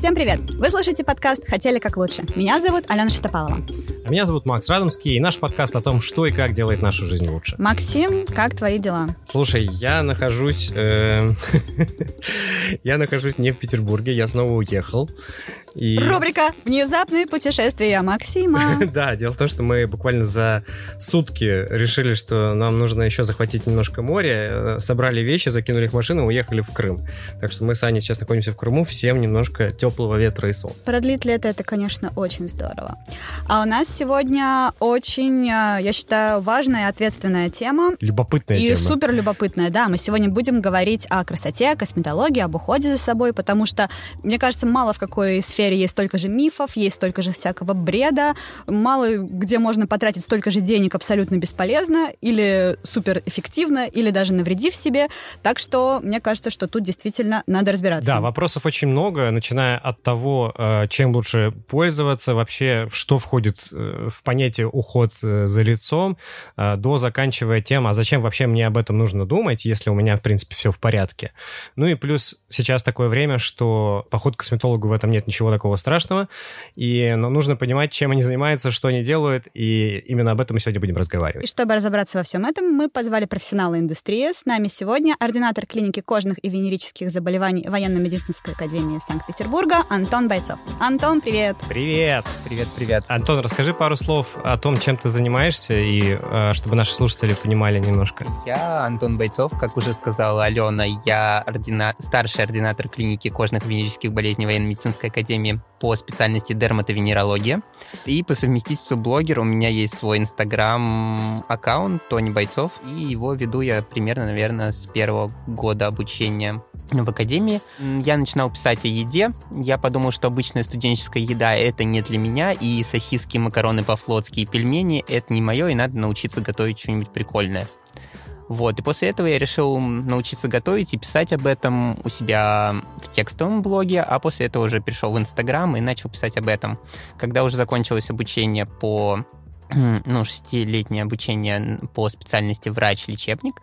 Всем привет! Вы слушаете подкаст «Хотели как лучше». Меня зовут Алена Шестопалова. А меня зовут Макс Радомский, и наш подкаст о том, что и как делает нашу жизнь лучше. Максим, как твои дела? Слушай, я нахожусь... э, Я нахожусь не в Петербурге, я снова уехал. И... Рубрика «Внезапные путешествия Максима». Да, дело в том, что мы буквально за сутки решили, что нам нужно еще захватить немножко моря, э, собрали вещи, закинули их в машину уехали в Крым. Так что мы с Аней сейчас находимся в Крыму, всем немножко теплого ветра и солнца. Продлит лето это, конечно, очень здорово. А у нас сегодня очень, э, я считаю, важная и ответственная тема. Любопытная И тема. супер любопытная, да. Мы сегодня будем говорить о красоте, о косметологии, об уходе за собой, потому что, мне кажется, мало в какой сфере есть столько же мифов, есть столько же всякого бреда, мало где можно потратить столько же денег абсолютно бесполезно, или супер эффективно, или даже навредив себе. Так что мне кажется, что тут действительно надо разбираться. Да, вопросов очень много, начиная от того, э, чем лучше пользоваться, вообще, что входит э, в понятие уход э, за лицом, до заканчивая тем, а зачем вообще мне об этом нужно думать, если у меня, в принципе, все в порядке. Ну и плюс сейчас такое время, что поход к косметологу в этом нет ничего такого страшного, и но нужно понимать, чем они занимаются, что они делают, и именно об этом мы сегодня будем И разговаривать. чтобы разобраться во всем этом, мы позвали профессионала индустрии. С нами сегодня ординатор клиники кожных и венерических заболеваний Военно-медицинской академии Санкт-Петербурга Антон Бойцов. Антон, привет! Привет! Привет, привет. Антон, расскажи пару слов о том, чем ты занимаешься, и э, чтобы наши слушатели понимали немножко. Я Антон Бойцов, как уже сказала Алена, я ордина... старший ординатор клиники кожных венерических болезней военно-медицинской академии по специальности дерматовенерология. И по совместительству блогер у меня есть свой инстаграм-аккаунт Тони Бойцов, и его веду я примерно, наверное, с первого года обучения в академии. Я начинал писать о еде. Я подумал, что обычная студенческая еда — это не для меня, и сосиски, макароны по-флотски и пельмени — это не мое, и надо научиться готовить что-нибудь прикольное. Вот, и после этого я решил научиться готовить и писать об этом у себя в текстовом блоге, а после этого уже перешел в Инстаграм и начал писать об этом. Когда уже закончилось обучение по, ну, шестилетнее обучение по специальности врач-лечебник,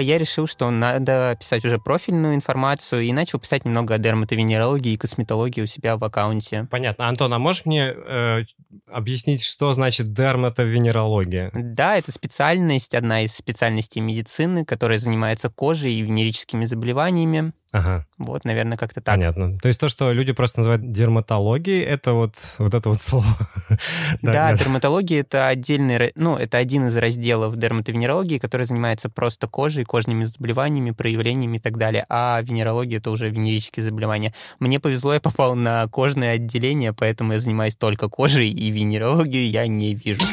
я решил, что надо писать уже профильную информацию и начал писать немного о дерматовенерологии и косметологии у себя в аккаунте. Понятно. Антон, а можешь мне э, объяснить, что значит дерматовенерология? Да, это специальность, одна из специальностей медицины, которая занимается кожей и венерическими заболеваниями. Ага, Вот, наверное, как-то так. понятно. То есть то, что люди просто называют дерматологией, это вот, вот это вот слово. Да, нет. дерматология это отдельный, ну, это один из разделов дерматовенерологии, который занимается просто кожей, кожными заболеваниями, проявлениями и так далее. А венерология это уже венерические заболевания. Мне повезло, я попал на кожное отделение, поэтому я занимаюсь только кожей, и венерологию я не вижу.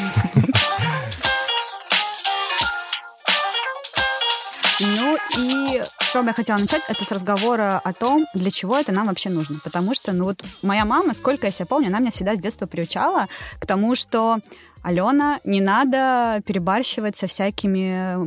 И с чего бы я хотела начать, это с разговора о том, для чего это нам вообще нужно. Потому что, ну вот моя мама, сколько я себя помню, она меня всегда с детства приучала к тому, что Алена, не надо перебарщивать со всякими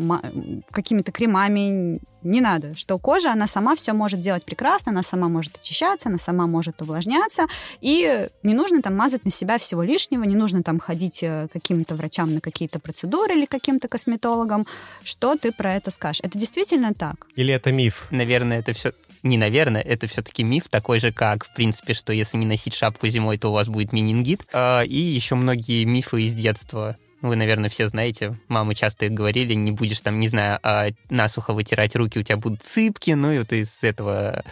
какими-то кремами, не надо. Что кожа, она сама все может делать прекрасно, она сама может очищаться, она сама может увлажняться, и не нужно там мазать на себя всего лишнего, не нужно там ходить э, каким-то врачам на какие-то процедуры или каким-то косметологам. Что ты про это скажешь? Это действительно так? Или это миф? Наверное, это все... Не наверное, это все-таки миф такой же, как, в принципе, что если не носить шапку зимой, то у вас будет менингит. А, И еще многие мифы из детства. Вы, наверное, все знаете, мамы часто их говорили, не будешь там, не знаю, а, насухо вытирать руки, у тебя будут цыпки, ну и вот из этого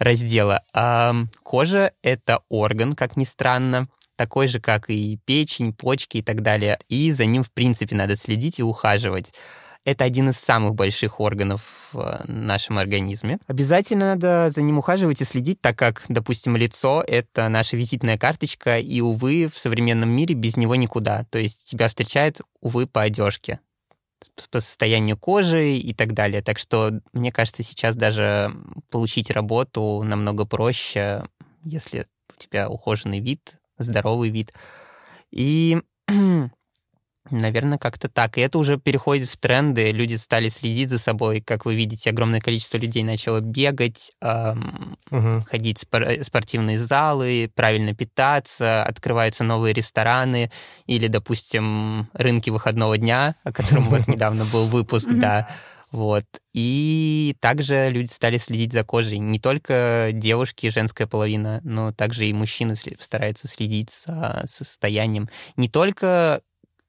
раздела. А кожа — это орган, как ни странно, такой же, как и печень, почки и так далее. И за ним, в принципе, надо следить и ухаживать. Это один из самых больших органов в нашем организме. Обязательно надо за ним ухаживать и следить, так как, допустим, лицо — это наша визитная карточка, и, увы, в современном мире без него никуда. То есть тебя встречают, увы, по одежке по состоянию кожи и так далее. Так что, мне кажется, сейчас даже получить работу намного проще, если у тебя ухоженный вид, здоровый вид. И Наверное, как-то так. И это уже переходит в тренды. Люди стали следить за собой. Как вы видите, огромное количество людей начало бегать, эм, Мгм. ходить в спор- спортивные залы, правильно питаться, открываются новые рестораны или, допустим, рынки выходного дня, о котором у вас недавно был выпуск, да. Вот. И также люди стали следить за кожей. Не только девушки, женская половина, но также и мужчины стараются следить за состоянием. Не только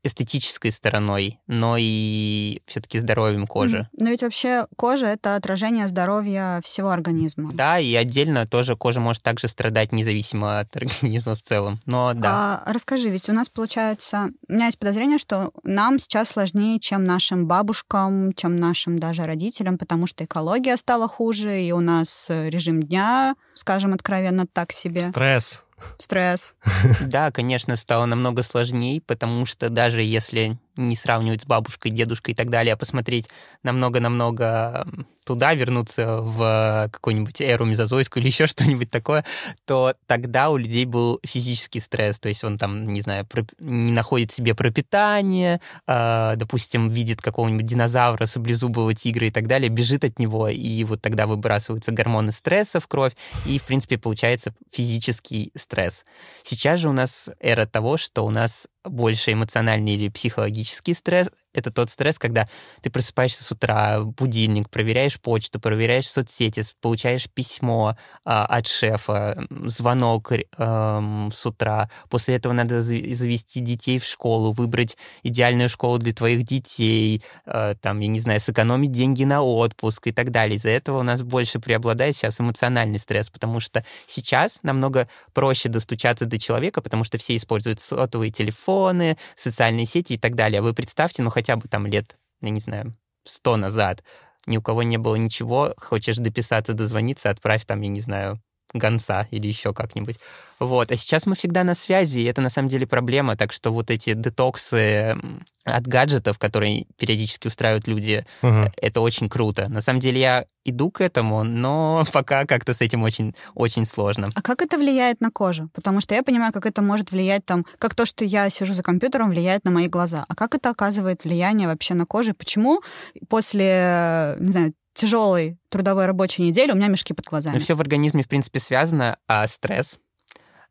эстетической стороной, но и все-таки здоровьем кожи. Но ведь вообще кожа — это отражение здоровья всего организма. Да, и отдельно тоже кожа может также страдать независимо от организма в целом. Но да. А, расскажи, ведь у нас получается... У меня есть подозрение, что нам сейчас сложнее, чем нашим бабушкам, чем нашим даже родителям, потому что экология стала хуже, и у нас режим дня, скажем откровенно, так себе. Стресс. Стресс. Да, конечно, стало намного сложнее, потому что даже если не сравнивать с бабушкой, дедушкой и так далее, а посмотреть намного-намного туда, вернуться в какую-нибудь эру мезозойскую или еще что-нибудь такое, то тогда у людей был физический стресс, то есть он там, не знаю, не находит себе пропитание, э, допустим, видит какого-нибудь динозавра, саблезубого тигра и так далее, бежит от него, и вот тогда выбрасываются гормоны стресса в кровь, и, в принципе, получается физический стресс. Сейчас же у нас эра того, что у нас больше эмоциональный или психологический стресс. Это тот стресс, когда ты просыпаешься с утра, будильник, проверяешь почту, проверяешь соцсети, получаешь письмо а, от шефа, звонок э, с утра. После этого надо завести детей в школу, выбрать идеальную школу для твоих детей, э, там, я не знаю, сэкономить деньги на отпуск и так далее. Из-за этого у нас больше преобладает сейчас эмоциональный стресс, потому что сейчас намного проще достучаться до человека, потому что все используют сотовые телефоны, социальные сети и так далее. Вы представьте, ну хотя бы там лет, я не знаю, сто назад, ни у кого не было ничего, хочешь дописаться, дозвониться, отправь там, я не знаю, гонца или еще как-нибудь. Вот. А сейчас мы всегда на связи, и это на самом деле проблема. Так что вот эти детоксы от гаджетов, которые периодически устраивают люди, uh-huh. это очень круто. На самом деле я иду к этому, но пока как-то с этим очень, очень сложно. А как это влияет на кожу? Потому что я понимаю, как это может влиять там, как то, что я сижу за компьютером, влияет на мои глаза. А как это оказывает влияние вообще на кожу? Почему после, не знаю, тяжелой трудовой рабочей недели у меня мешки под глазами. Но все в организме, в принципе, связано, а стресс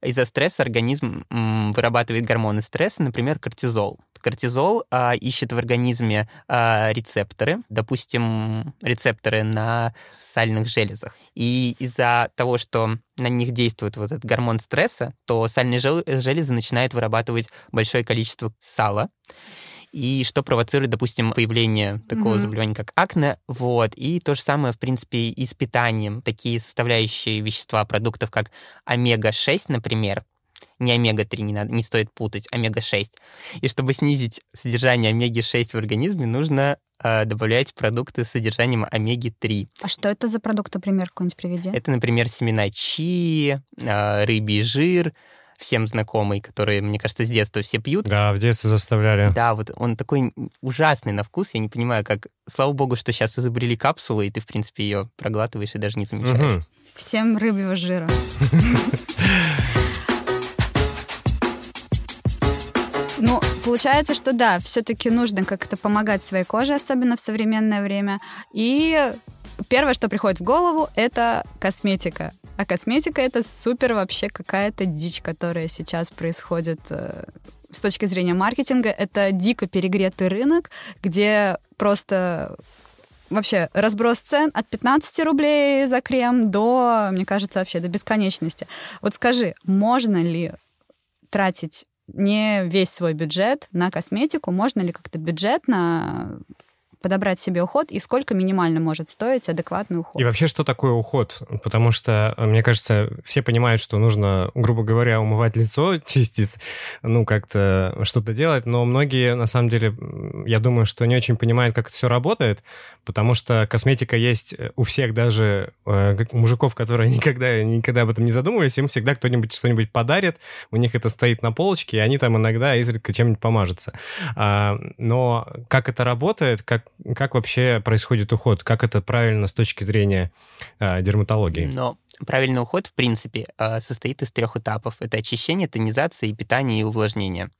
из-за стресса организм вырабатывает гормоны стресса, например, кортизол. Кортизол а, ищет в организме а, рецепторы, допустим, рецепторы на сальных железах. И из-за того, что на них действует вот этот гормон стресса, то сальные железы начинают вырабатывать большое количество сала и что провоцирует, допустим, появление такого mm-hmm. заболевания, как акне, вот, и то же самое, в принципе, и с питанием. Такие составляющие вещества продуктов, как омега-6, например, не омега-3, не, надо, не стоит путать, омега-6. И чтобы снизить содержание омеги-6 в организме, нужно э, добавлять продукты с содержанием омеги-3. А что это за продукты, например, какой-нибудь приведи? Это, например, семена чи, э, рыбий жир, всем знакомый, который, мне кажется, с детства все пьют. Да, в детстве заставляли. Да, вот он такой ужасный на вкус, я не понимаю, как... Слава богу, что сейчас изобрели капсулу, и ты, в принципе, ее проглатываешь и даже не замечаешь. Угу. Всем рыбьего жира. Ну, получается, что да, все-таки нужно как-то помогать своей коже, особенно в современное время. И первое, что приходит в голову, это косметика. А косметика это супер вообще какая-то дичь, которая сейчас происходит э, с точки зрения маркетинга. Это дико перегретый рынок, где просто вообще разброс цен от 15 рублей за крем до, мне кажется, вообще до бесконечности. Вот скажи, можно ли тратить не весь свой бюджет на косметику, можно ли как-то бюджетно подобрать себе уход и сколько минимально может стоить адекватный уход. И вообще, что такое уход? Потому что, мне кажется, все понимают, что нужно, грубо говоря, умывать лицо, чистить, ну, как-то что-то делать, но многие, на самом деле, я думаю, что не очень понимают, как это все работает, потому что косметика есть у всех, даже э, мужиков, которые никогда, никогда об этом не задумывались, им всегда кто-нибудь что-нибудь подарит, у них это стоит на полочке, и они там иногда изредка чем-нибудь помажутся. А, но как это работает, как как вообще происходит уход? Как это правильно с точки зрения э, дерматологии? Но правильный уход, в принципе, э, состоит из трех этапов. Это очищение, тонизация, и питание и увлажнение.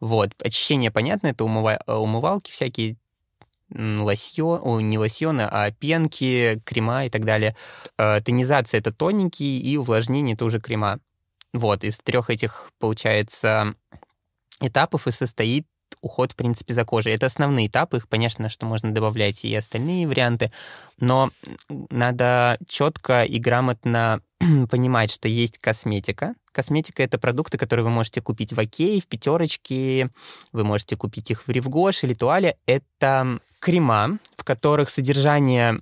Вот. Очищение, понятно, это умыва... умывалки всякие, лосьон, о, не лосьоны, а пенки, крема и так далее. Э, тонизация — это тоненькие, и увлажнение — это уже крема. Вот, из трех этих, получается, этапов и состоит уход, в принципе, за кожей. Это основные этапы, их, понятно, что можно добавлять и остальные варианты, но надо четко и грамотно понимать, что есть косметика. Косметика — это продукты, которые вы можете купить в Окей, в Пятерочке, вы можете купить их в Ревгош или Туале. Это крема, в которых содержание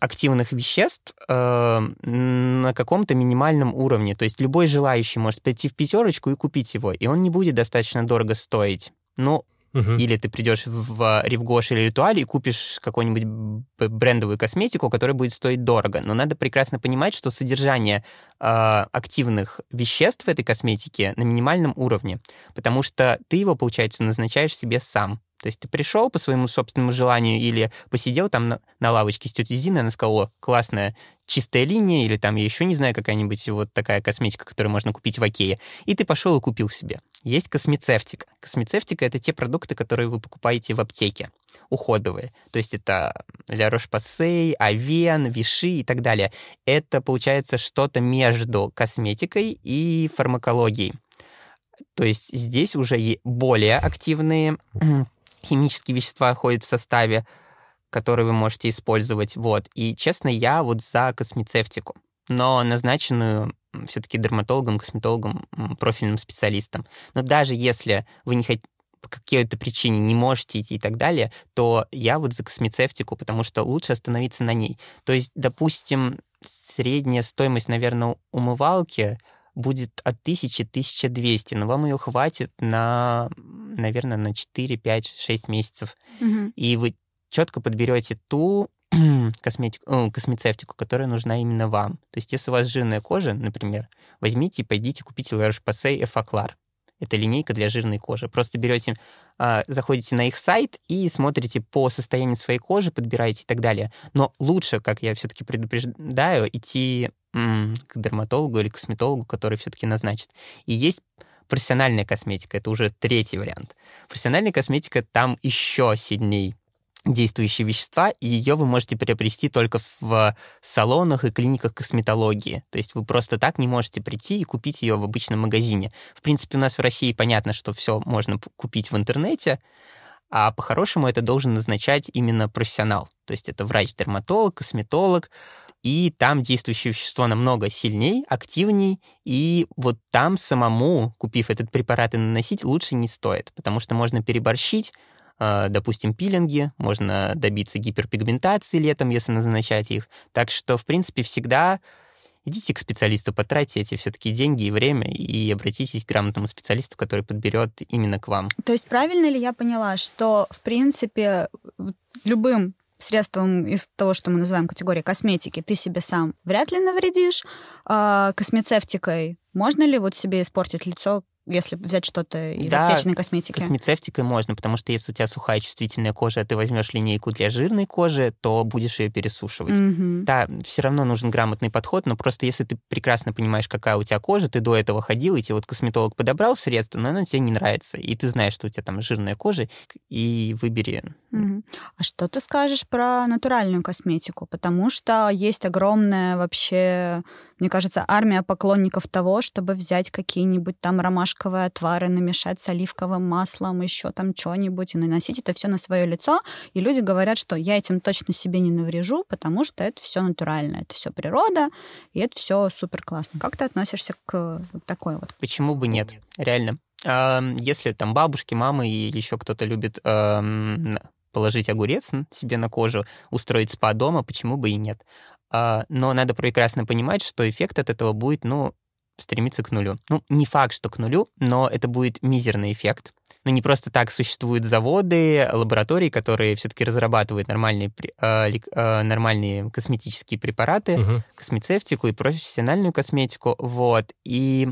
активных веществ э, на каком-то минимальном уровне. То есть любой желающий может пойти в пятерочку и купить его, и он не будет достаточно дорого стоить. Ну, Угу. Или ты придешь в Ревгош или Ритуале и купишь какую-нибудь брендовую косметику, которая будет стоить дорого. Но надо прекрасно понимать, что содержание э, активных веществ в этой косметике на минимальном уровне, потому что ты его, получается, назначаешь себе сам. То есть ты пришел по своему собственному желанию или посидел там на, на лавочке с тетей Зиной, она сказала, классная чистая линия, или там, я еще не знаю, какая-нибудь вот такая косметика, которую можно купить в Окее, и ты пошел и купил себе. Есть космецевтика. Космецевтика — это те продукты, которые вы покупаете в аптеке, уходовые. То есть это Ля Рош-Посей, Авен, Виши и так далее. Это, получается, что-то между косметикой и фармакологией. То есть здесь уже более активные химические вещества ходят в составе, которые вы можете использовать. Вот. И, честно, я вот за космецевтику, но назначенную все-таки дерматологом, косметологом, профильным специалистом. Но даже если вы не хотите по какой-то причине не можете идти и так далее, то я вот за космецевтику, потому что лучше остановиться на ней. То есть, допустим, средняя стоимость, наверное, умывалки будет от 1000-1200, но вам ее хватит на, наверное, на 4, 5, 6 месяцев. Угу. И вы четко подберете ту косметику, э, космецевтику, которая нужна именно вам. То есть, если у вас жирная кожа, например, возьмите и пойдите купите La Roche-Posay. Это линейка для жирной кожи. Просто берете, э, заходите на их сайт и смотрите по состоянию своей кожи, подбираете и так далее. Но лучше, как я все-таки предупреждаю, идти к дерматологу или косметологу, который все-таки назначит. И есть профессиональная косметика, это уже третий вариант. Профессиональная косметика там еще сильней действующие вещества, и ее вы можете приобрести только в салонах и клиниках косметологии. То есть вы просто так не можете прийти и купить ее в обычном магазине. В принципе, у нас в России понятно, что все можно купить в интернете, а по-хорошему это должен назначать именно профессионал. То есть это врач-дерматолог, косметолог, и там действующее вещество намного сильней, активней, и вот там самому, купив этот препарат и наносить, лучше не стоит, потому что можно переборщить, допустим, пилинги, можно добиться гиперпигментации летом, если назначать их. Так что, в принципе, всегда идите к специалисту, потратьте эти все-таки деньги и время и обратитесь к грамотному специалисту, который подберет именно к вам. То есть правильно ли я поняла, что, в принципе, любым средством из того, что мы называем категорией косметики, ты себе сам вряд ли навредишь. А космецевтикой можно ли вот себе испортить лицо если взять что-то из да, аптечной косметики? космецевтикой можно, потому что если у тебя сухая чувствительная кожа, а ты возьмешь линейку для жирной кожи, то будешь ее пересушивать. Угу. Да, все равно нужен грамотный подход, но просто если ты прекрасно понимаешь, какая у тебя кожа, ты до этого ходил, и тебе вот косметолог подобрал средство, но оно тебе не нравится, и ты знаешь, что у тебя там жирная кожа, и выбери. Угу. А что ты скажешь про натуральную косметику? Потому что есть огромная вообще мне кажется, армия поклонников того, чтобы взять какие-нибудь там ромашковые отвары, намешать с оливковым маслом, еще там что-нибудь, и наносить это все на свое лицо. И люди говорят, что я этим точно себе не наврежу, потому что это все натурально, это все природа, и это все супер классно. Как ты относишься к такой вот? Почему бы нет? Реально. Если там бабушки, мамы или еще кто-то любит положить огурец себе на кожу, устроить спа дома, почему бы и нет. А, но надо прекрасно понимать, что эффект от этого будет, ну, стремиться к нулю. Ну, не факт, что к нулю, но это будет мизерный эффект. Но не просто так существуют заводы, лаборатории, которые все-таки разрабатывают нормальные, э, нормальные косметические препараты, угу. космецевтику и профессиональную косметику. Вот. И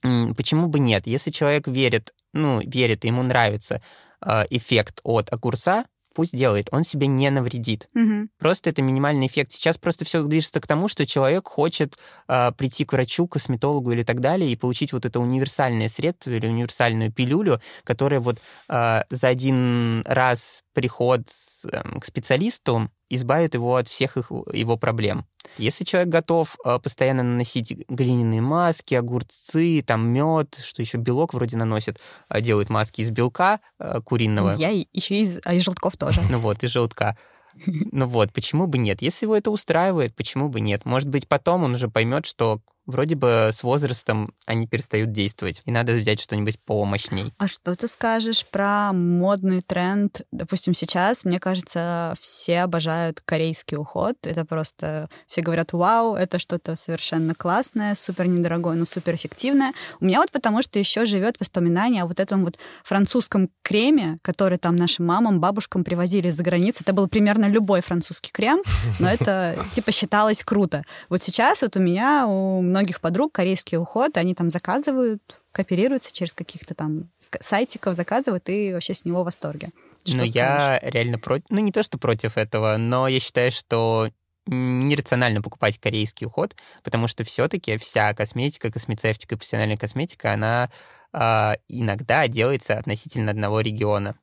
почему бы нет? Если человек верит, ну, верит, ему нравится э, эффект от огурца, пусть делает, он себе не навредит. Угу. Просто это минимальный эффект. Сейчас просто все движется к тому, что человек хочет э, прийти к врачу, косметологу или так далее и получить вот это универсальное средство или универсальную пилюлю, которая вот э, за один раз приход э, к специалисту избавит его от всех их, его проблем. Если человек готов э, постоянно наносить глиняные маски, огурцы, там мед, что еще белок вроде наносит, э, делают маски из белка э, куриного. Я еще из, а из желтков тоже. Ну вот, из желтка. Ну вот, почему бы нет? Если его это устраивает, почему бы нет? Может быть, потом он уже поймет, что вроде бы с возрастом они перестают действовать, и надо взять что-нибудь помощней. А что ты скажешь про модный тренд? Допустим, сейчас, мне кажется, все обожают корейский уход. Это просто все говорят, вау, это что-то совершенно классное, супер недорогое, но супер эффективное. У меня вот потому что еще живет воспоминание о вот этом вот французском креме, который там нашим мамам, бабушкам привозили из-за границы. Это был примерно любой французский крем, но это типа считалось круто. Вот сейчас вот у меня, у многих подруг корейский уход, они там заказывают, кооперируются через каких-то там сайтиков, заказывают и вообще с него в восторге. Что ну, я реально против... Ну, не то, что против этого, но я считаю, что нерационально покупать корейский уход, потому что все-таки вся косметика, космецевтика, профессиональная косметика, она э, иногда делается относительно одного региона.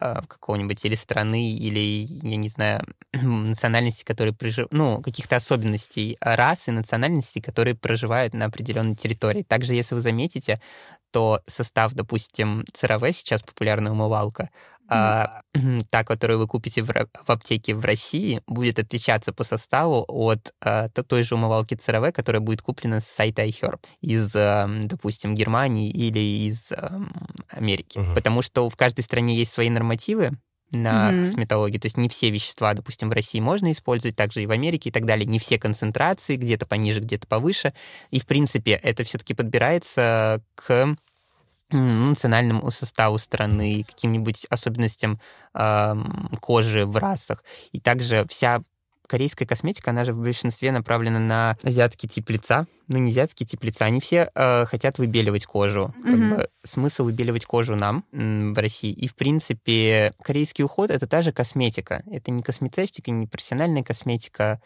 А, какого-нибудь или страны, или, я не знаю, национальности, которые проживают, ну, каких-то особенностей расы, национальностей, которые проживают на определенной территории. Также, если вы заметите, то состав, допустим, CeraVe, сейчас популярная умывалка, а, та, которую вы купите в, в аптеке в России, будет отличаться по составу от а, той же умывалки CeraVe, которая будет куплена с сайта iHerb из, а, допустим, Германии или из а, Америки. Угу. Потому что в каждой стране есть свои нормативы, на mm-hmm. косметологию. То есть не все вещества, допустим, в России можно использовать, также и в Америке и так далее. Не все концентрации, где-то пониже, где-то повыше. И, в принципе, это все-таки подбирается к национальному составу страны, каким-нибудь особенностям э, кожи в расах. И также вся корейская косметика, она же в большинстве направлена на азиатский тип лица. Ну, не азиатский тип лица. Они все э, хотят выбеливать кожу. Mm-hmm. Как бы смысл выбеливать кожу нам м, в России. И, в принципе, корейский уход — это та же косметика. Это не космецевтика, не профессиональная косметика.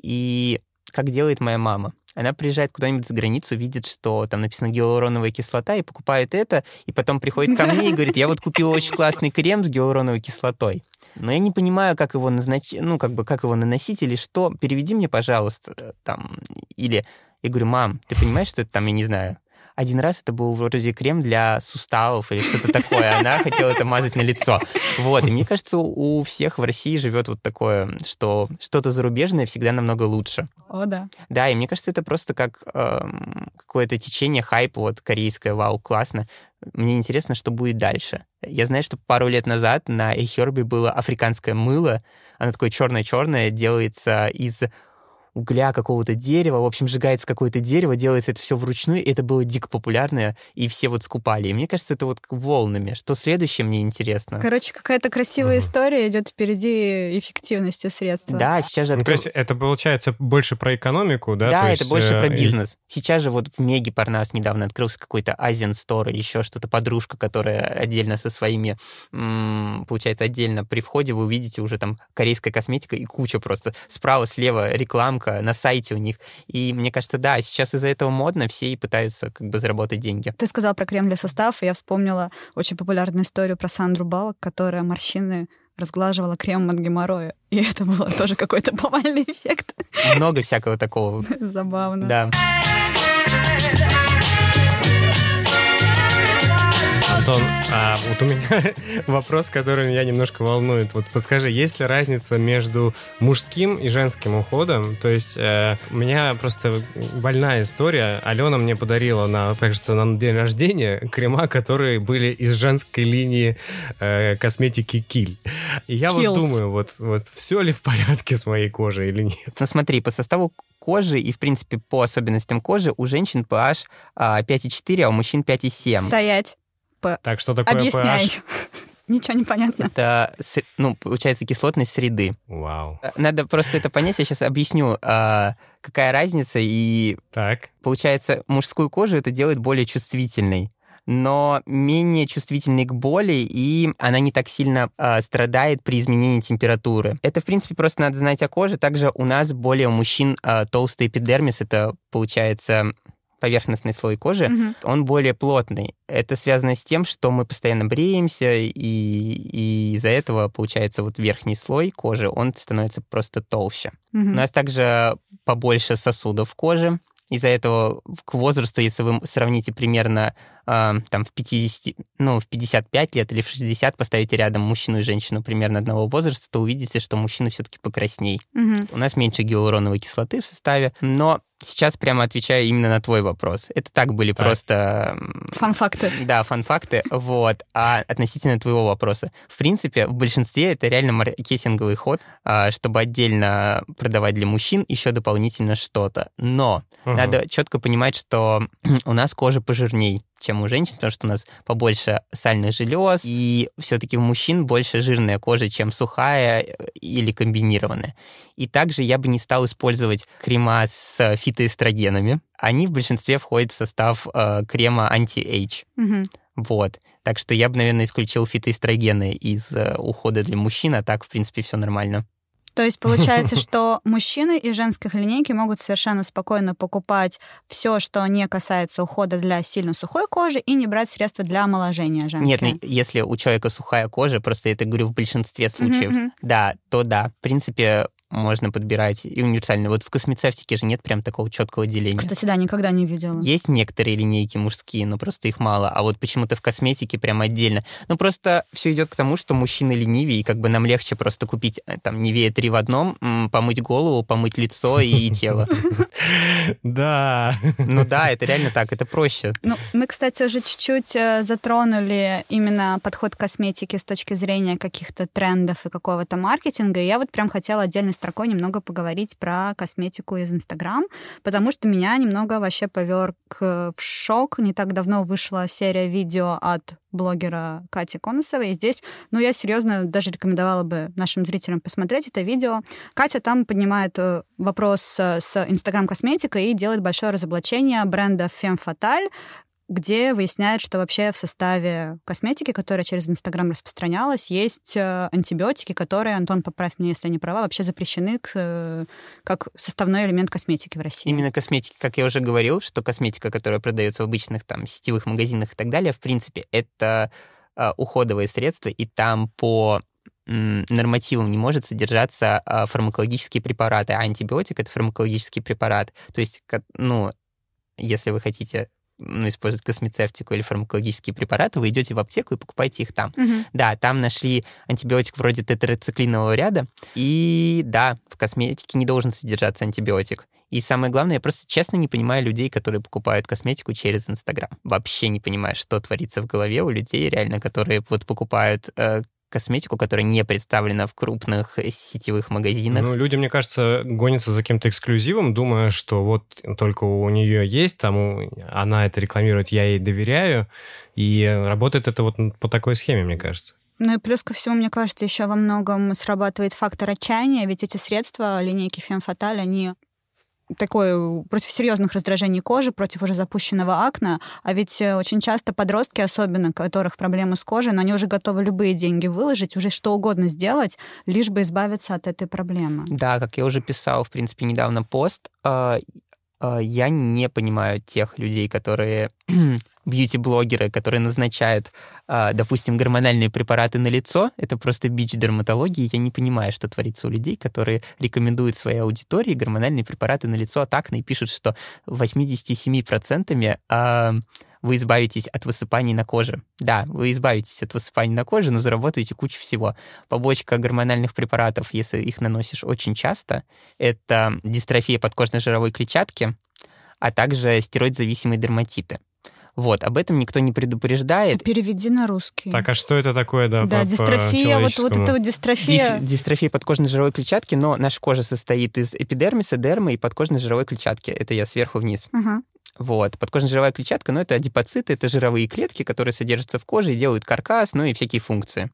И как делает моя мама. Она приезжает куда-нибудь за границу, видит, что там написано гиалуроновая кислота, и покупает это, и потом приходит ко мне и говорит, я вот купила очень классный крем с гиалуроновой кислотой. Но я не понимаю, как его назначить, ну, как бы, как его наносить или что. Переведи мне, пожалуйста, э, там, или я говорю, мам, ты понимаешь, что это там, я не знаю, один раз это был вроде крем для суставов или что-то такое. Она хотела это мазать на лицо. Вот. И мне кажется, у всех в России живет вот такое, что что-то зарубежное всегда намного лучше. О, да. Да, и мне кажется, это просто как э, какое-то течение хайпа, вот корейское, вау, классно. Мне интересно, что будет дальше. Я знаю, что пару лет назад на Эхербе было африканское мыло. Оно такое черное-черное, делается из угля, какого-то дерева, в общем, сжигается какое-то дерево, делается это все вручную, и это было дико популярное, и все вот скупали. И мне кажется, это вот волнами. Что следующее, мне интересно. Короче, какая-то красивая uh-huh. история идет впереди эффективности средств. Да, сейчас же... Ну, то есть это получается больше про экономику, да? Да, то это есть, больше э, про бизнес. Сейчас же вот в Меги Парнас недавно открылся какой-то Азиан Store или еще что-то, подружка, которая отдельно со своими, получается, отдельно при входе вы увидите уже там корейская косметика и куча просто справа, слева рекламка, ссылка на сайте у них. И мне кажется, да, сейчас из-за этого модно, все и пытаются как бы заработать деньги. Ты сказал про крем для суставов, и я вспомнила очень популярную историю про Сандру Балок, которая морщины разглаживала кремом от геморроя. И это было тоже какой-то повальный эффект. Много всякого такого. Забавно. Да. Антон, а вот у меня вопрос, который меня немножко волнует. Вот подскажи, есть ли разница между мужским и женским уходом? То есть э, у меня просто больная история. Алена мне подарила, на, кажется, на день рождения крема, которые были из женской линии э, косметики Киль. И я Kills. вот думаю, вот, вот все ли в порядке с моей кожей или нет? Ну смотри, по составу кожи и, в принципе, по особенностям кожи у женщин pH 5,4, а у мужчин 5,7. Стоять. Так, что такое Объясняй. pH? Ничего не понятно. Это, ну, получается, кислотность среды. Вау. Э, надо просто это понять. Я сейчас объясню, а, какая разница. И так. получается, мужскую кожу это делает более чувствительной но менее чувствительной к боли, и она не так сильно э, страдает при изменении температуры. Это, в принципе, просто надо знать о коже. Также у нас более у мужчин э, толстый эпидермис, это, получается, поверхностный слой кожи, угу. он более плотный. Это связано с тем, что мы постоянно бреемся, и, и из-за этого, получается, вот верхний слой кожи, он становится просто толще. Угу. У нас также побольше сосудов в коже, из-за этого к возрасту, если вы сравните примерно э, там в 50, ну, в 55 лет или в 60, поставите рядом мужчину и женщину примерно одного возраста, то увидите, что мужчина все-таки покрасней. Угу. У нас меньше гиалуроновой кислоты в составе, но сейчас прямо отвечаю именно на твой вопрос. Это так были так. просто... Фан-факты. Да, фан-факты. Вот. А относительно твоего вопроса. В принципе, в большинстве это реально маркетинговый ход, а, чтобы отдельно продавать для мужчин еще дополнительно что-то. Но угу. надо четко понимать, что у нас кожа пожирней чем у женщин, потому что у нас побольше сальных желез, и все-таки у мужчин больше жирная кожа, чем сухая э, или комбинированная. И также я бы не стал использовать крема с фитоэстрогенами. Они в большинстве входят в состав э, крема anti-age. Угу. Вот. Так что я бы, наверное, исключил фитоэстрогены из э, ухода для мужчин, а так, в принципе, все нормально. То есть получается, что мужчины из женских линейки могут совершенно спокойно покупать все, что не касается ухода для сильно сухой кожи, и не брать средства для омоложения женские. Нет, ну, если у человека сухая кожа, просто это говорю в большинстве случаев, mm-hmm. да, то да. В принципе, можно подбирать и универсально. Вот в космецевтике же нет прям такого четкого деления. Кстати, да, никогда не видела. Есть некоторые линейки мужские, но просто их мало. А вот почему-то в косметике прям отдельно. Ну, просто все идет к тому, что мужчины ленивее, и как бы нам легче просто купить э, там Невея три в одном, помыть голову, помыть лицо и тело. Да. Ну да, это реально так, это проще. Ну, мы, кстати, уже чуть-чуть э, затронули именно подход к косметике с точки зрения каких-то трендов и какого-то маркетинга. И я вот прям хотела отдельно строкой немного поговорить про косметику из Инстаграм, потому что меня немного вообще поверг в шок. Не так давно вышла серия видео от блогера Кати Конусовой. И здесь, ну, я серьезно даже рекомендовала бы нашим зрителям посмотреть это видео. Катя там поднимает э, вопрос с Инстаграм-косметикой и делает большое разоблачение бренда Femme Fatale, где выясняют, что вообще в составе косметики, которая через Инстаграм распространялась, есть э, антибиотики, которые, Антон, поправь меня, если я не права, вообще запрещены к, э, как составной элемент косметики в России. Именно косметики, как я уже говорил, что косметика, которая продается в обычных там сетевых магазинах и так далее, в принципе, это э, уходовые средства, и там по нормативам не может содержаться фармакологические препараты, а антибиотик — это фармакологический препарат. То есть, ну, если вы хотите ну, использовать космецевтику или фармакологические препараты, вы идете в аптеку и покупаете их там. Угу. Да, там нашли антибиотик вроде тетрациклинового ряда, и да, в косметике не должен содержаться антибиотик. И самое главное, я просто честно не понимаю людей, которые покупают косметику через Инстаграм. Вообще не понимаю, что творится в голове у людей, реально, которые вот покупают э, косметику, которая не представлена в крупных сетевых магазинах. Ну, люди, мне кажется, гонятся за каким-то эксклюзивом, думая, что вот только у нее есть, там она это рекламирует, я ей доверяю, и работает это вот по такой схеме, мне кажется. Ну и плюс ко всему, мне кажется, еще во многом срабатывает фактор отчаяния, ведь эти средства линейки Femme Fatale, они такое против серьезных раздражений кожи, против уже запущенного акна. А ведь э, очень часто подростки, особенно, у которых проблемы с кожей, но они уже готовы любые деньги выложить, уже что угодно сделать, лишь бы избавиться от этой проблемы. Да, как я уже писал, в принципе, недавно пост, а, я не понимаю тех людей, которые бьюти-блогеры, которые назначают, а, допустим, гормональные препараты на лицо, это просто бич дерматологии. Я не понимаю, что творится у людей, которые рекомендуют своей аудитории гормональные препараты на лицо от акне и пишут, что 87% а, вы избавитесь от высыпаний на коже. Да, вы избавитесь от высыпаний на коже, но заработаете кучу всего. Побочка гормональных препаратов, если их наносишь очень часто, это дистрофия подкожной жировой клетчатки, а также стероид-зависимые дерматиты. Вот, об этом никто не предупреждает. Переведи на русский. Так, а что это такое, да? Да, по, дистрофия, вот, вот это вот дистрофия. Диф, дистрофия подкожной жировой клетчатки, но наша кожа состоит из эпидермиса, дермы и подкожной жировой клетчатки. Это я сверху вниз. Ага. Вот. Подкожная жировая клетчатка, ну, это адипоциты, это жировые клетки, которые содержатся в коже и делают каркас, ну и всякие функции.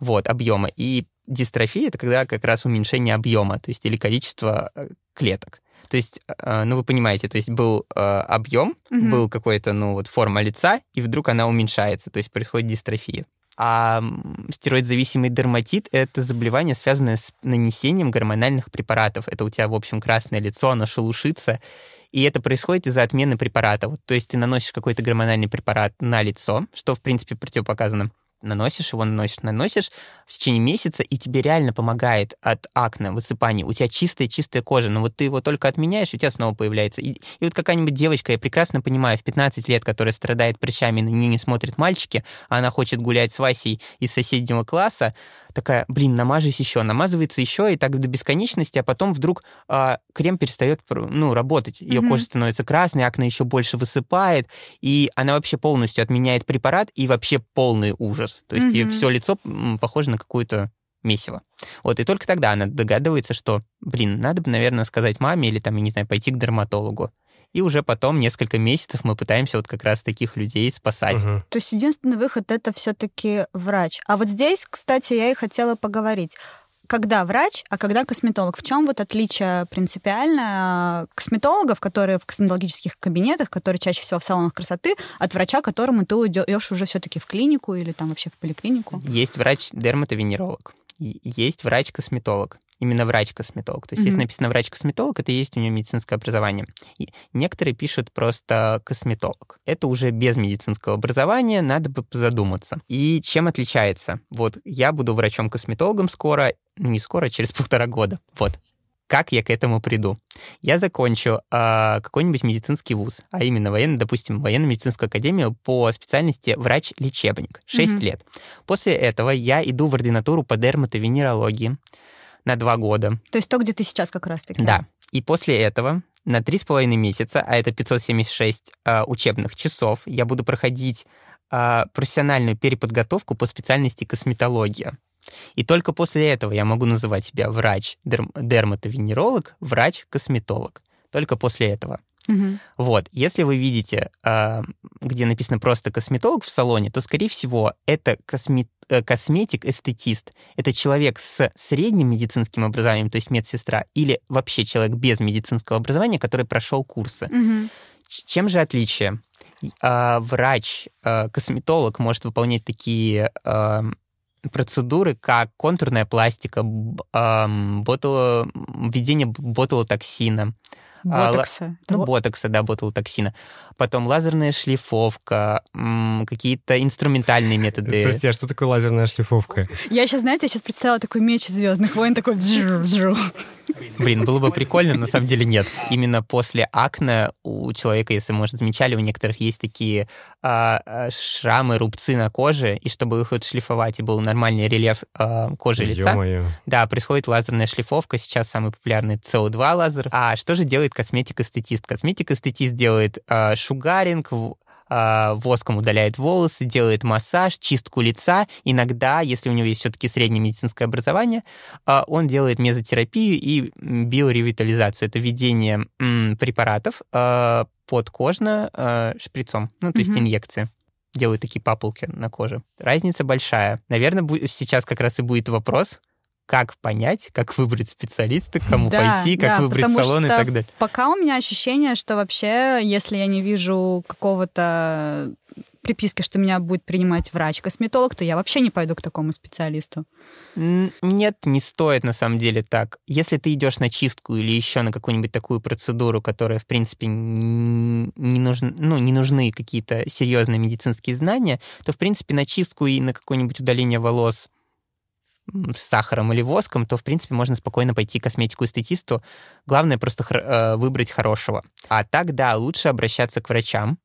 Вот, объема. И дистрофия — это когда как раз уменьшение объема, то есть или количество э, клеток. То есть, э, ну, вы понимаете, то есть был э, объем, угу. был какой-то, ну, вот форма лица, и вдруг она уменьшается, то есть происходит дистрофия. А стероид-зависимый дерматит — это заболевание, связанное с нанесением гормональных препаратов. Это у тебя, в общем, красное лицо, оно шелушится, И это происходит из-за отмены препарата. Вот, то есть ты наносишь какой-то гормональный препарат на лицо, что, в принципе, противопоказано наносишь его, наносишь, наносишь в течение месяца, и тебе реально помогает от акне, высыпаний. У тебя чистая-чистая кожа, но вот ты его только отменяешь, и у тебя снова появляется. И, и вот какая-нибудь девочка, я прекрасно понимаю, в 15 лет, которая страдает прыщами, на нее не смотрит мальчики, а она хочет гулять с Васей из соседнего класса, такая, блин, намажусь еще, намазывается еще, и так до бесконечности, а потом вдруг а, крем перестает ну, работать. Ее mm-hmm. кожа становится красной, акне еще больше высыпает, и она вообще полностью отменяет препарат, и вообще полный ужас. То есть mm-hmm. все лицо похоже на какую-то месиво. Вот, и только тогда она догадывается, что, блин, надо бы, наверное, сказать маме или там, я не знаю, пойти к дерматологу и уже потом несколько месяцев мы пытаемся вот как раз таких людей спасать. Угу. То есть единственный выход это все-таки врач. А вот здесь, кстати, я и хотела поговорить когда врач, а когда косметолог. В чем вот отличие принципиально а, косметологов, которые в косметологических кабинетах, которые чаще всего в салонах красоты, от врача, которому ты идешь уже все-таки в клинику или там вообще в поликлинику? Есть врач-дерматовенеролог, есть врач-косметолог именно врач-косметолог. То есть, mm-hmm. если написано врач-косметолог, это и есть у него медицинское образование. И некоторые пишут просто косметолог. Это уже без медицинского образования, надо бы задуматься. И чем отличается? Вот я буду врачом-косметологом скоро, ну не скоро, а через полтора года. Вот как я к этому приду. Я закончу э, какой-нибудь медицинский вуз, а именно военно, допустим, военно-медицинскую академию по специальности врач-лечебник, 6 mm-hmm. лет. После этого я иду в ординатуру по дерматовенерологии, на два года. То есть то, где ты сейчас как раз-таки. Да. И после этого на три с половиной месяца, а это 576 э, учебных часов, я буду проходить э, профессиональную переподготовку по специальности косметология. И только после этого я могу называть себя врач, дерм, дерматовенеролог, врач-косметолог. Только после этого. Угу. Вот, если вы видите, э, где написано просто косметолог в салоне, то, скорее всего, это косме э, косметик-эстетист. Это человек с средним медицинским образованием, то есть медсестра, или вообще человек без медицинского образования, который прошел курсы. Угу. Чем же отличие? А, врач, а, косметолог может выполнять такие а, процедуры, как контурная пластика, ботуло, введение ботулотоксина, Ботокса. А, ну, ботокса, да, ботулотоксина. Потом лазерная шлифовка, какие-то инструментальные методы. Прости, а что такое лазерная шлифовка? Я сейчас, знаете, я сейчас представила такой меч звездных войн, такой бжу-бжу. Блин, было бы прикольно, на самом деле нет. Именно после акне у человека, если, может, замечали, у некоторых есть такие а, шрамы, рубцы на коже, и чтобы их отшлифовать, и был нормальный рельеф а, кожи лица, Ё-моё. да, происходит лазерная шлифовка, сейчас самый популярный CO2 лазер. А что же делает косметик-эстетист? Косметик-эстетист делает а, шугаринг, а, воском удаляет волосы, делает массаж, чистку лица. Иногда, если у него есть все-таки среднее медицинское образование, а, он делает мезотерапию и биоревитализацию. Это введение препаратов подкожно шприцом, ну, то есть mm-hmm. инъекции делают такие папулки на коже. Разница большая. Наверное, сейчас как раз и будет вопрос, как понять, как выбрать специалиста, кому да, пойти, как да, выбрать салон и так далее. Пока у меня ощущение, что вообще, если я не вижу какого-то приписки, что меня будет принимать врач-косметолог, то я вообще не пойду к такому специалисту. Нет, не стоит на самом деле так. Если ты идешь на чистку или еще на какую-нибудь такую процедуру, которая, в принципе, не, нужен, ну, не нужны какие-то серьезные медицинские знания, то, в принципе, на чистку и на какое-нибудь удаление волос с сахаром или воском, то, в принципе, можно спокойно пойти к косметику-эстетисту. Главное просто э, выбрать хорошего. А так, да, лучше обращаться к врачам,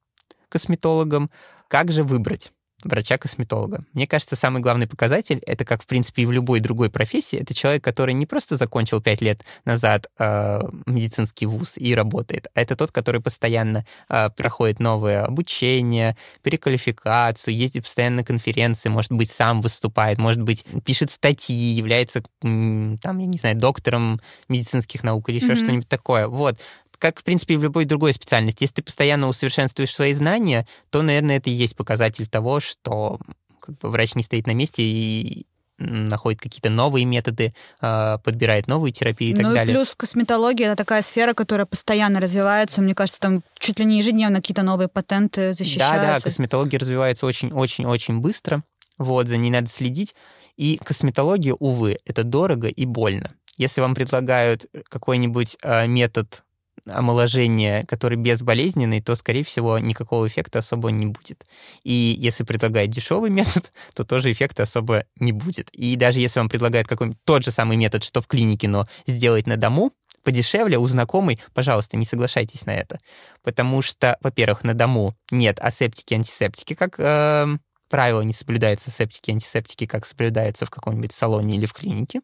косметологам. Как же выбрать? Врача-косметолога. Мне кажется, самый главный показатель, это как, в принципе, и в любой другой профессии, это человек, который не просто закончил пять лет назад э, медицинский вуз и работает, а это тот, который постоянно э, проходит новое обучение, переквалификацию, ездит постоянно на конференции, может быть, сам выступает, может быть, пишет статьи, является, там, я не знаю, доктором медицинских наук или еще mm-hmm. что-нибудь такое. Вот как, в принципе, и в любой другой специальности. Если ты постоянно усовершенствуешь свои знания, то, наверное, это и есть показатель того, что как бы, врач не стоит на месте и находит какие-то новые методы, а, подбирает новую терапию и так ну, далее. Ну и плюс косметология — это такая сфера, которая постоянно развивается. Мне кажется, там чуть ли не ежедневно какие-то новые патенты защищаются. Да, да, косметология развивается очень-очень-очень быстро. Вот, за ней надо следить. И косметология, увы, это дорого и больно. Если вам предлагают какой-нибудь э, метод омоложения, который безболезненный, то, скорее всего, никакого эффекта особо не будет. И если предлагает дешевый метод, то тоже эффекта особо не будет. И даже если вам предлагают какой-нибудь тот же самый метод, что в клинике, но сделать на дому, подешевле, у знакомой, пожалуйста, не соглашайтесь на это. Потому что, во-первых, на дому нет асептики, антисептики, как э, правило, не соблюдаются септики, антисептики, как соблюдаются в каком-нибудь салоне или в клинике.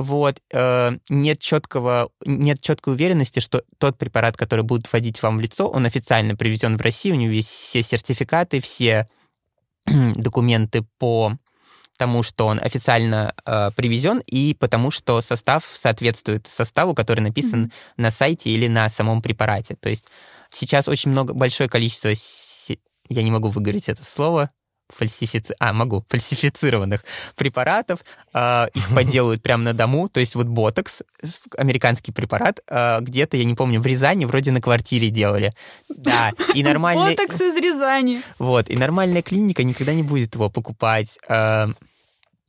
Вот, э, нет четкого, нет четкой уверенности, что тот препарат, который будет вводить вам в лицо, он официально привезен в Россию, у него есть все сертификаты, все документы по тому, что он официально э, привезен, и потому что состав соответствует составу, который написан mm-hmm. на сайте или на самом препарате. То есть сейчас очень много, большое количество, я не могу выговорить это слово, фальсифици... а, могу, фальсифицированных препаратов. Э, их подделывают прямо на дому. То есть вот ботокс, американский препарат, э, где-то, я не помню, в Рязани вроде на квартире делали. Да, и нормальный... Ботокс из Рязани. Вот, и нормальная клиника никогда не будет его покупать. Э,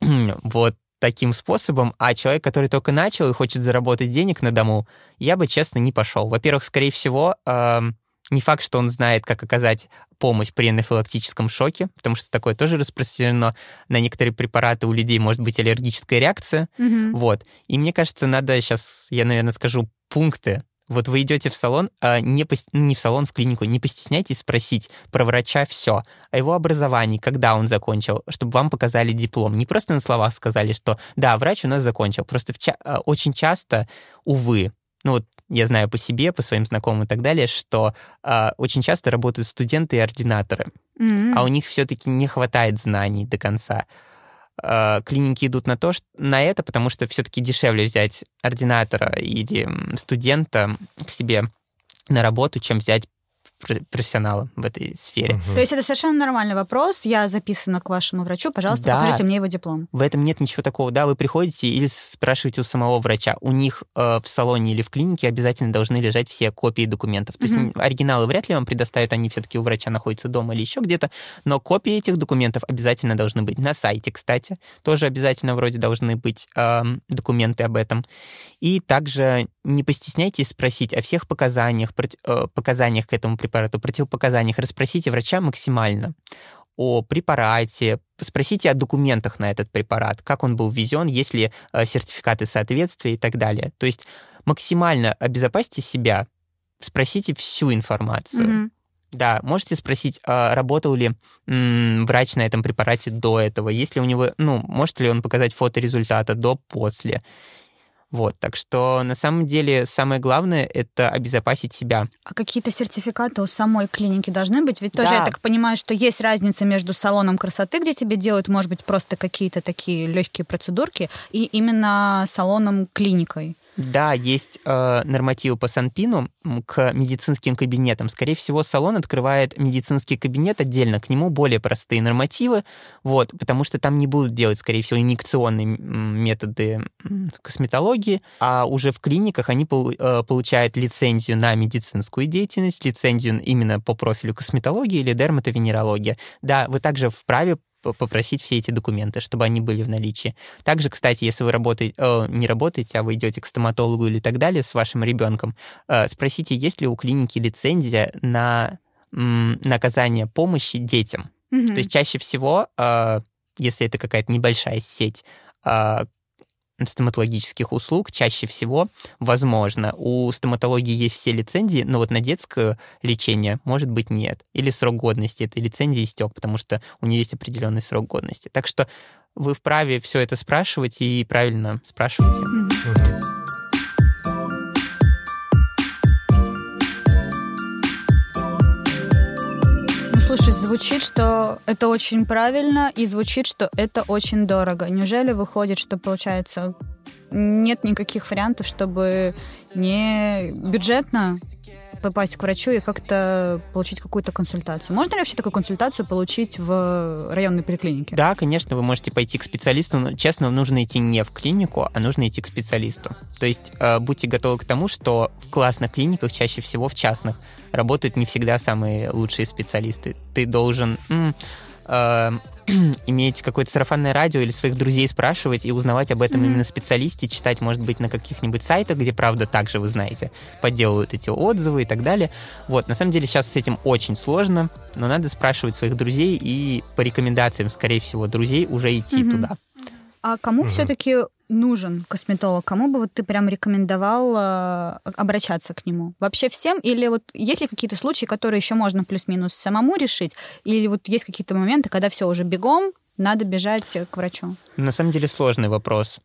вот таким способом, а человек, который только начал и хочет заработать денег на дому, я бы, честно, не пошел. Во-первых, скорее всего, э, не факт, что он знает, как оказать помощь при анафилактическом шоке, потому что такое тоже распространено. На некоторые препараты у людей может быть аллергическая реакция. Mm-hmm. Вот. И мне кажется, надо сейчас, я, наверное, скажу пункты. Вот вы идете в салон, а не, по, не в салон, в клинику, не постесняйтесь спросить про врача все, о его образовании, когда он закончил, чтобы вам показали диплом. Не просто на словах сказали, что да, врач у нас закончил. Просто в ча- а, очень часто, увы, ну вот я знаю по себе, по своим знакомым и так далее, что э, очень часто работают студенты и ординаторы, mm-hmm. а у них все-таки не хватает знаний до конца. Э, клиники идут на то, что, на это, потому что все-таки дешевле взять ординатора или студента к себе на работу, чем взять профессионала в этой сфере. Угу. То есть это совершенно нормальный вопрос. Я записана к вашему врачу, пожалуйста, да. покажите мне его диплом. В этом нет ничего такого. Да, вы приходите или спрашиваете у самого врача. У них э, в салоне или в клинике обязательно должны лежать все копии документов. То угу. есть оригиналы вряд ли вам предоставят, они все-таки у врача находятся дома или еще где-то, но копии этих документов обязательно должны быть. На сайте, кстати, тоже обязательно вроде должны быть э, документы об этом. И также не постесняйтесь спросить о всех показаниях, э, показаниях к этому препарату, противопоказаниях. Расспросите врача максимально о препарате, спросите о документах на этот препарат, как он был ввезен, есть ли э, сертификаты соответствия и так далее. То есть максимально обезопасьте себя, спросите всю информацию. Mm-hmm. Да, можете спросить, а работал ли м, врач на этом препарате до этого, есть ли у него, ну, может ли он показать фото результата до-после, вот, так что на самом деле самое главное — это обезопасить себя. А какие-то сертификаты у самой клиники должны быть? Ведь тоже да. я так понимаю, что есть разница между салоном красоты, где тебе делают, может быть, просто какие-то такие легкие процедурки, и именно салоном клиникой. Да, есть э, нормативы по Санпину к медицинским кабинетам. Скорее всего, салон открывает медицинский кабинет отдельно, к нему более простые нормативы, вот, потому что там не будут делать, скорее всего, инъекционные методы косметологии, а уже в клиниках они э, получают лицензию на медицинскую деятельность, лицензию именно по профилю косметологии или дерматовенерология. Да, вы также вправе попросить все эти документы, чтобы они были в наличии. Также, кстати, если вы работаете, э, не работаете, а вы идете к стоматологу или так далее с вашим ребенком, э, спросите, есть ли у клиники лицензия на м, наказание помощи детям. Mm-hmm. То есть чаще всего, э, если это какая-то небольшая сеть, э, стоматологических услуг чаще всего возможно. У стоматологии есть все лицензии, но вот на детское лечение, может быть, нет. Или срок годности этой лицензии истек, потому что у нее есть определенный срок годности. Так что вы вправе все это спрашивать и правильно спрашивайте. Mm-hmm. Слушай, звучит, что это очень правильно, и звучит, что это очень дорого. Неужели выходит, что получается нет никаких вариантов, чтобы не бюджетно попасть к врачу и как-то получить какую-то консультацию. Можно ли вообще такую консультацию получить в районной поликлинике? Да, конечно, вы можете пойти к специалисту, но, честно, нужно идти не в клинику, а нужно идти к специалисту. То есть э, будьте готовы к тому, что в классных клиниках, чаще всего в частных, работают не всегда самые лучшие специалисты. Ты должен... М- э, иметь какое-то сарафанное радио или своих друзей спрашивать и узнавать об этом mm-hmm. именно специалисте, читать, может быть, на каких-нибудь сайтах, где, правда, также, вы знаете, подделывают эти отзывы и так далее. Вот, на самом деле сейчас с этим очень сложно, но надо спрашивать своих друзей и по рекомендациям, скорее всего, друзей уже идти mm-hmm. туда. А кому mm-hmm. все-таки нужен косметолог? Кому бы вот ты прям рекомендовал э, обращаться к нему? Вообще всем? Или вот есть ли какие-то случаи, которые еще можно плюс-минус самому решить? Или вот есть какие-то моменты, когда все уже бегом, надо бежать к врачу? На самом деле сложный вопрос.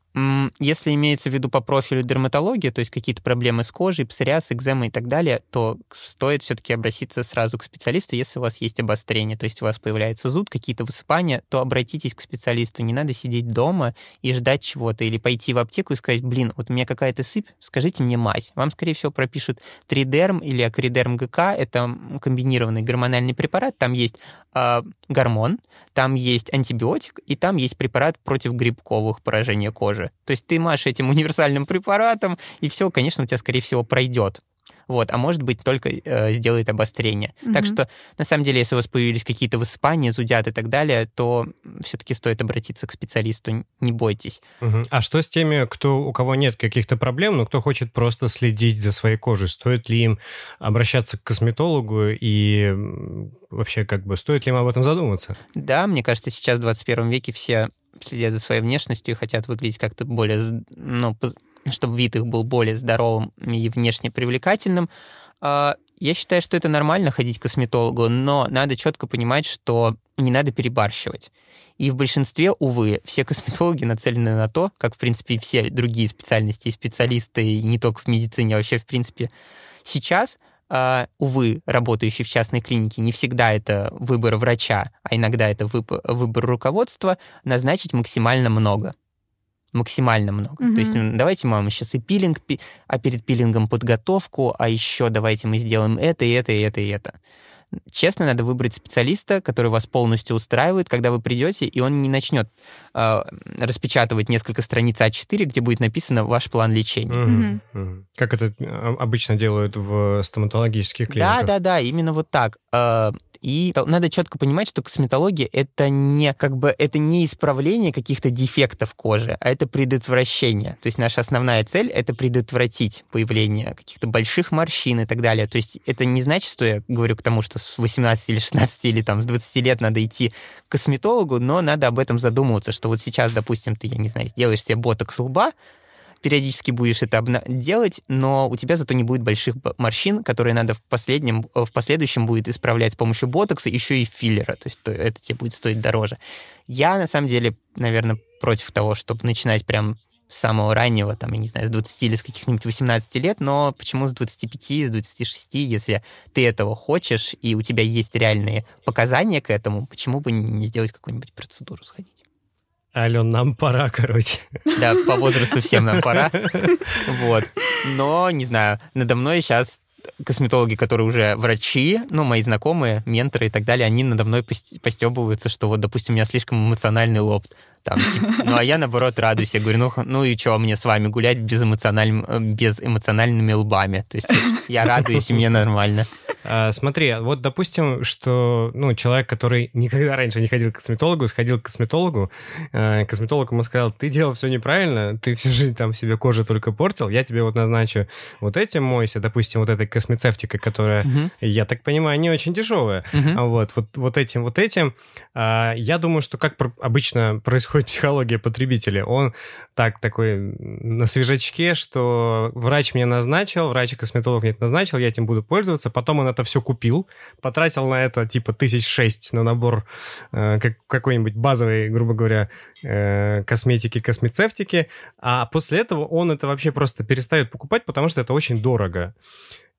Если имеется в виду по профилю дерматологии, то есть какие-то проблемы с кожей, псориаз, экзема и так далее, то стоит все-таки обратиться сразу к специалисту, если у вас есть обострение, то есть у вас появляется зуд, какие-то высыпания, то обратитесь к специалисту. Не надо сидеть дома и ждать чего-то, или пойти в аптеку и сказать, блин, вот у меня какая-то сыпь, скажите мне мазь. Вам, скорее всего, пропишут тридерм или акридерм ГК, это комбинированный гормональный препарат, там есть э, гормон, там есть антибиотик, и там есть препарат против грибковых поражений кожи. То есть ты машешь этим универсальным препаратом, и все, конечно, у тебя, скорее всего, пройдет. Вот, а может быть, только э, сделает обострение. Угу. Так что, на самом деле, если у вас появились какие-то высыпания, зудят и так далее, то все-таки стоит обратиться к специалисту, не бойтесь. Угу. А что с теми, кто, у кого нет каких-то проблем, но кто хочет просто следить за своей кожей? Стоит ли им обращаться к косметологу и вообще, как бы, стоит ли им об этом задуматься? Да, мне кажется, сейчас в 21 веке все следят за своей внешностью хотят выглядеть как-то более, ну, чтобы вид их был более здоровым и внешне привлекательным. А, я считаю, что это нормально ходить к косметологу, но надо четко понимать, что не надо перебарщивать. И в большинстве, увы, все косметологи нацелены на то, как, в принципе, и все другие специальности и специалисты, и не только в медицине, а вообще, в принципе, сейчас увы, работающий в частной клинике, не всегда это выбор врача, а иногда это выбор, выбор руководства, назначить максимально много. Максимально много. Mm-hmm. То есть давайте, мама, сейчас и пилинг, а перед пилингом подготовку, а еще давайте мы сделаем это, и это, и это, и это честно, надо выбрать специалиста, который вас полностью устраивает, когда вы придете, и он не начнет э, распечатывать несколько страниц А4, где будет написано ваш план лечения. Mm-hmm. Mm-hmm. Как это а, обычно делают в стоматологических клиниках? Да, да, да, именно вот так. Э, и надо четко понимать, что косметология это не как бы это не исправление каких-то дефектов кожи, а это предотвращение. То есть наша основная цель это предотвратить появление каких-то больших морщин и так далее. То есть это не значит, что я говорю к тому, что с 18 или 16 или там с 20 лет надо идти к косметологу, но надо об этом задумываться, что вот сейчас, допустим, ты, я не знаю, сделаешь себе ботокс лба, периодически будешь это делать, но у тебя зато не будет больших морщин, которые надо в, последнем, э, в последующем будет исправлять с помощью ботокса, еще и филлера, то есть это тебе будет стоить дороже. Я, на самом деле, наверное, против того, чтобы начинать прям с самого раннего, там, я не знаю, с 20 или с каких-нибудь 18 лет, но почему с 25, с 26, если ты этого хочешь, и у тебя есть реальные показания к этому, почему бы не сделать какую-нибудь процедуру сходить? Ален, нам пора, короче. Да, по возрасту всем нам пора. Вот. Но, не знаю, надо мной сейчас косметологи, которые уже врачи, ну, мои знакомые, менторы и так далее, они надо мной постебываются, что вот, допустим, у меня слишком эмоциональный лоб. Там, типа, ну, а я, наоборот, радуюсь. Я говорю, ну, ну и что, мне с вами гулять без, эмоциональным, без эмоциональными лбами? То есть я радуюсь, и мне нормально. А, смотри, вот допустим, что ну, человек, который никогда раньше не ходил к косметологу, сходил к косметологу, э, косметолог ему сказал, ты делал все неправильно, ты всю жизнь там себе кожу только портил, я тебе вот назначу вот этим мойся, допустим, вот этой космецевтикой, которая, угу. я так понимаю, не очень дешевая, угу. вот, вот, вот этим, вот этим. А, я думаю, что как обычно происходит психология потребителя, он так такой на свежачке, что врач мне назначил, врач-косметолог мне это назначил, я этим буду пользоваться, потом он это все купил, потратил на это типа тысяч шесть на набор э, как, какой-нибудь базовой, грубо говоря, э, косметики, космецевтики, а после этого он это вообще просто перестает покупать, потому что это очень дорого.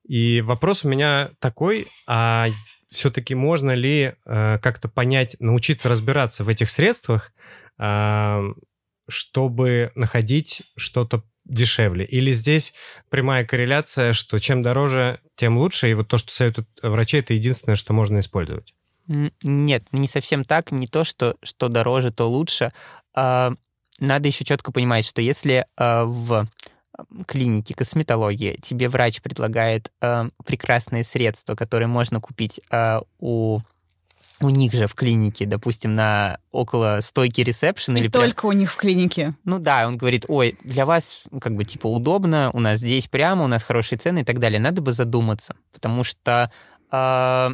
И вопрос у меня такой, а все-таки можно ли э, как-то понять, научиться разбираться в этих средствах, э, чтобы находить что-то дешевле? Или здесь прямая корреляция, что чем дороже, тем лучше, и вот то, что советуют врачи, это единственное, что можно использовать? Нет, не совсем так. Не то, что, что дороже, то лучше. А, надо еще четко понимать, что если а, в клинике косметологии тебе врач предлагает а, прекрасные средства, которые можно купить у у них же в клинике, допустим, на около стойки ресепшн И или только у них в клинике. ну да, он говорит, ой, для вас как бы типа удобно, у нас здесь прямо, у нас хорошие цены и так далее. Надо бы задуматься, потому что, э,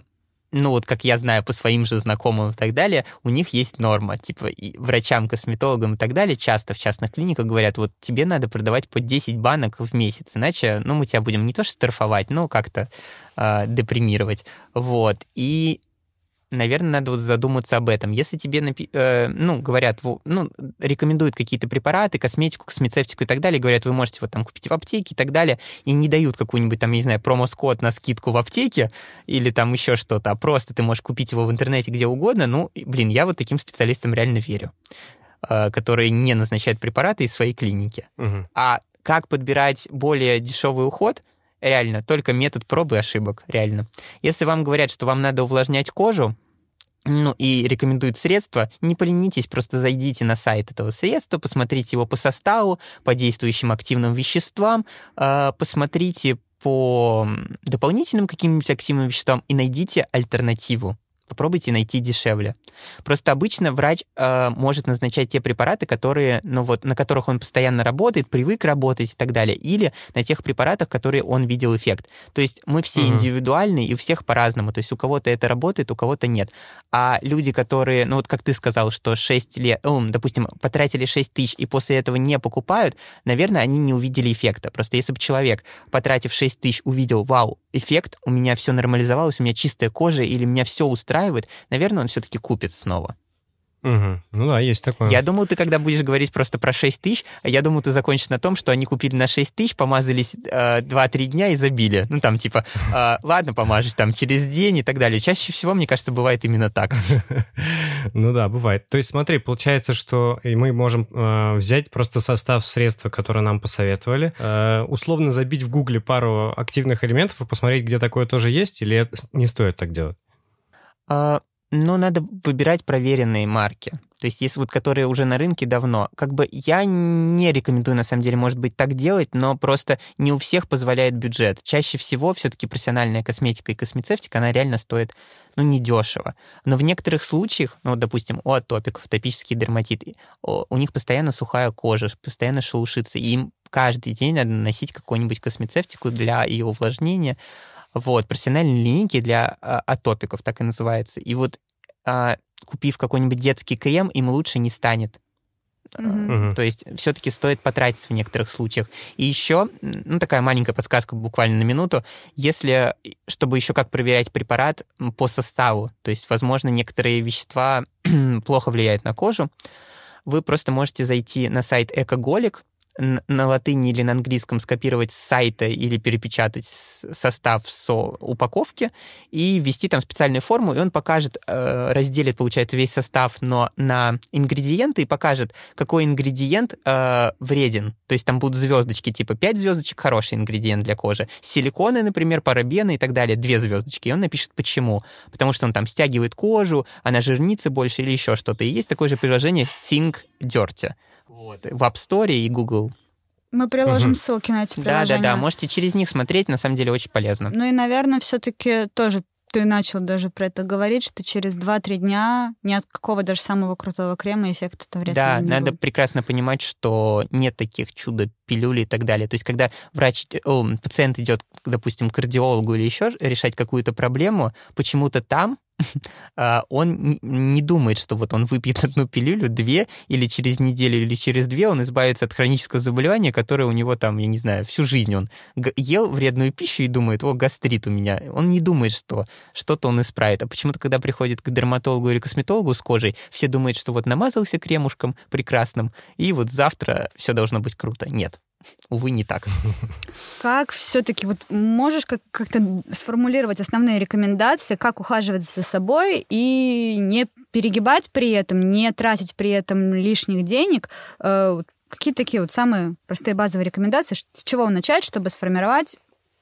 ну вот как я знаю по своим же знакомым и так далее, у них есть норма, типа и врачам, косметологам и так далее часто в частных клиниках говорят, вот тебе надо продавать по 10 банок в месяц, иначе, ну мы тебя будем не то что штрафовать, но как-то э, депримировать. Вот. И наверное, надо вот задуматься об этом. Если тебе, э, ну, говорят, во- ну, рекомендуют какие-то препараты, косметику, космецевтику и так далее, говорят, вы можете вот там купить в аптеке и так далее, и не дают какую-нибудь там, я не знаю, промоскод на скидку в аптеке или там еще что-то, а просто ты можешь купить его в интернете где угодно, ну, блин, я вот таким специалистам реально верю, э, которые не назначают препараты из своей клиники. Мгм. А как подбирать более дешевый уход? Реально, только метод пробы и ошибок, реально. Если вам говорят, что вам надо увлажнять кожу, ну и рекомендуют средства, не поленитесь, просто зайдите на сайт этого средства, посмотрите его по составу, по действующим активным веществам, э, посмотрите по дополнительным каким-нибудь активным веществам и найдите альтернативу. Попробуйте найти дешевле. Просто обычно врач э, может назначать те препараты, которые, ну вот, на которых он постоянно работает, привык работать и так далее, или на тех препаратах, которые он видел эффект. То есть мы все Мгм. индивидуальны, и у всех по-разному. То есть у кого-то это работает, у кого-то нет. А люди, которые, ну вот как ты сказал, что 6 лет, ну, допустим, потратили 6 тысяч и после этого не покупают, наверное, они не увидели эффекта. Просто если бы человек, потратив 6 тысяч, увидел, вау, эффект, у меня все нормализовалось, у меня чистая кожа, или меня все устраивает, наверное, он все-таки купит снова. Мгм. Ну да, есть такое. Я думал, ты когда будешь говорить просто про 6 тысяч, а я думал, ты закончишь на том, что они купили на 6 тысяч, помазались э, 2-3 дня и забили. Ну, там, типа, э, ладно, помажешь там через день и так далее. Чаще всего, мне кажется, бывает именно так. Ну да, бывает. То есть смотри, получается, что мы можем э, взять просто состав средства, которое нам посоветовали, э, условно забить в гугле пару активных элементов и посмотреть, где такое тоже есть, или это не стоит так делать? А, Но надо выбирать проверенные марки. То есть, если вот которые уже на рынке давно. Как бы я не рекомендую, на самом деле, может быть, так делать, но просто не у всех позволяет бюджет. Чаще всего все-таки профессиональная косметика и космецевтика, она реально стоит, ну, недешево. Но в некоторых случаях, ну, допустим, у атопиков, топический дерматит, и, о, у них постоянно сухая кожа, постоянно шелушится, и им каждый день надо наносить какую-нибудь космецевтику для ее увлажнения. Вот, профессиональные линейки для а, атопиков, так и называется. И вот а, купив какой-нибудь детский крем, им лучше не станет. Мгм. То есть все-таки стоит потратиться в некоторых случаях. И еще, ну, такая маленькая подсказка буквально на минуту, если, чтобы еще как проверять препарат по составу, то есть, возможно, некоторые вещества плохо влияют на кожу, вы просто можете зайти на сайт Экоголик, на латыни или на английском скопировать с сайта или перепечатать состав со упаковки и ввести там специальную форму, и он покажет, э, разделит, получается, весь состав, но на ингредиенты и покажет, какой ингредиент э, вреден. То есть там будут звездочки, типа 5 звездочек хороший ингредиент для кожи. Силиконы, например, парабены и так далее, 2 звездочки. И он напишет, почему. Потому что он там стягивает кожу, она жирнится больше или еще что-то. И есть такое же приложение Think Dirty. Вот. В App Store и Google. Мы приложим Мгм. ссылки на эти Да, приложения. да, да. Можете через них смотреть, на самом деле очень полезно. Ну и, наверное, все-таки тоже ты начал даже про это говорить, что через 2-3 дня ни от какого даже самого крутого крема эффект это вряд Да, ли не надо будет. прекрасно понимать, что нет таких чудо пилюлей и так далее. То есть, когда врач, о, пациент идет, допустим, к кардиологу или еще решать какую-то проблему, почему-то там он не- думает, что вот он выпьет одну пилюлю, две, или через неделю, или через две он избавится от хронического заболевания, которое у него там, я не знаю, всю жизнь он ел вредную пищу и думает, о, гастрит у меня. Он не думает, что что-то он исправит. А почему-то, когда приходит к дерматологу или косметологу с кожей, все думают, что вот намазался кремушком прекрасным, и вот завтра все должно быть круто. Нет. Увы, не так. Как все-таки, вот можешь как- как-то сформулировать основные рекомендации, как ухаживать за собой и не перегибать при этом, не тратить при этом лишних денег? Э, Какие такие вот самые простые базовые рекомендации, с чего начать, чтобы сформировать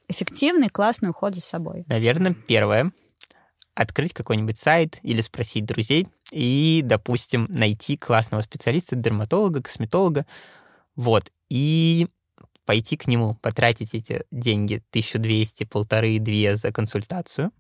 эффективный, классный уход за собой? Наверное, первое открыть какой-нибудь сайт или спросить друзей и, допустим, найти классного специалиста, дерматолога, косметолога, вот, и пойти к нему, потратить эти деньги, 1200, полторы, две за консультацию,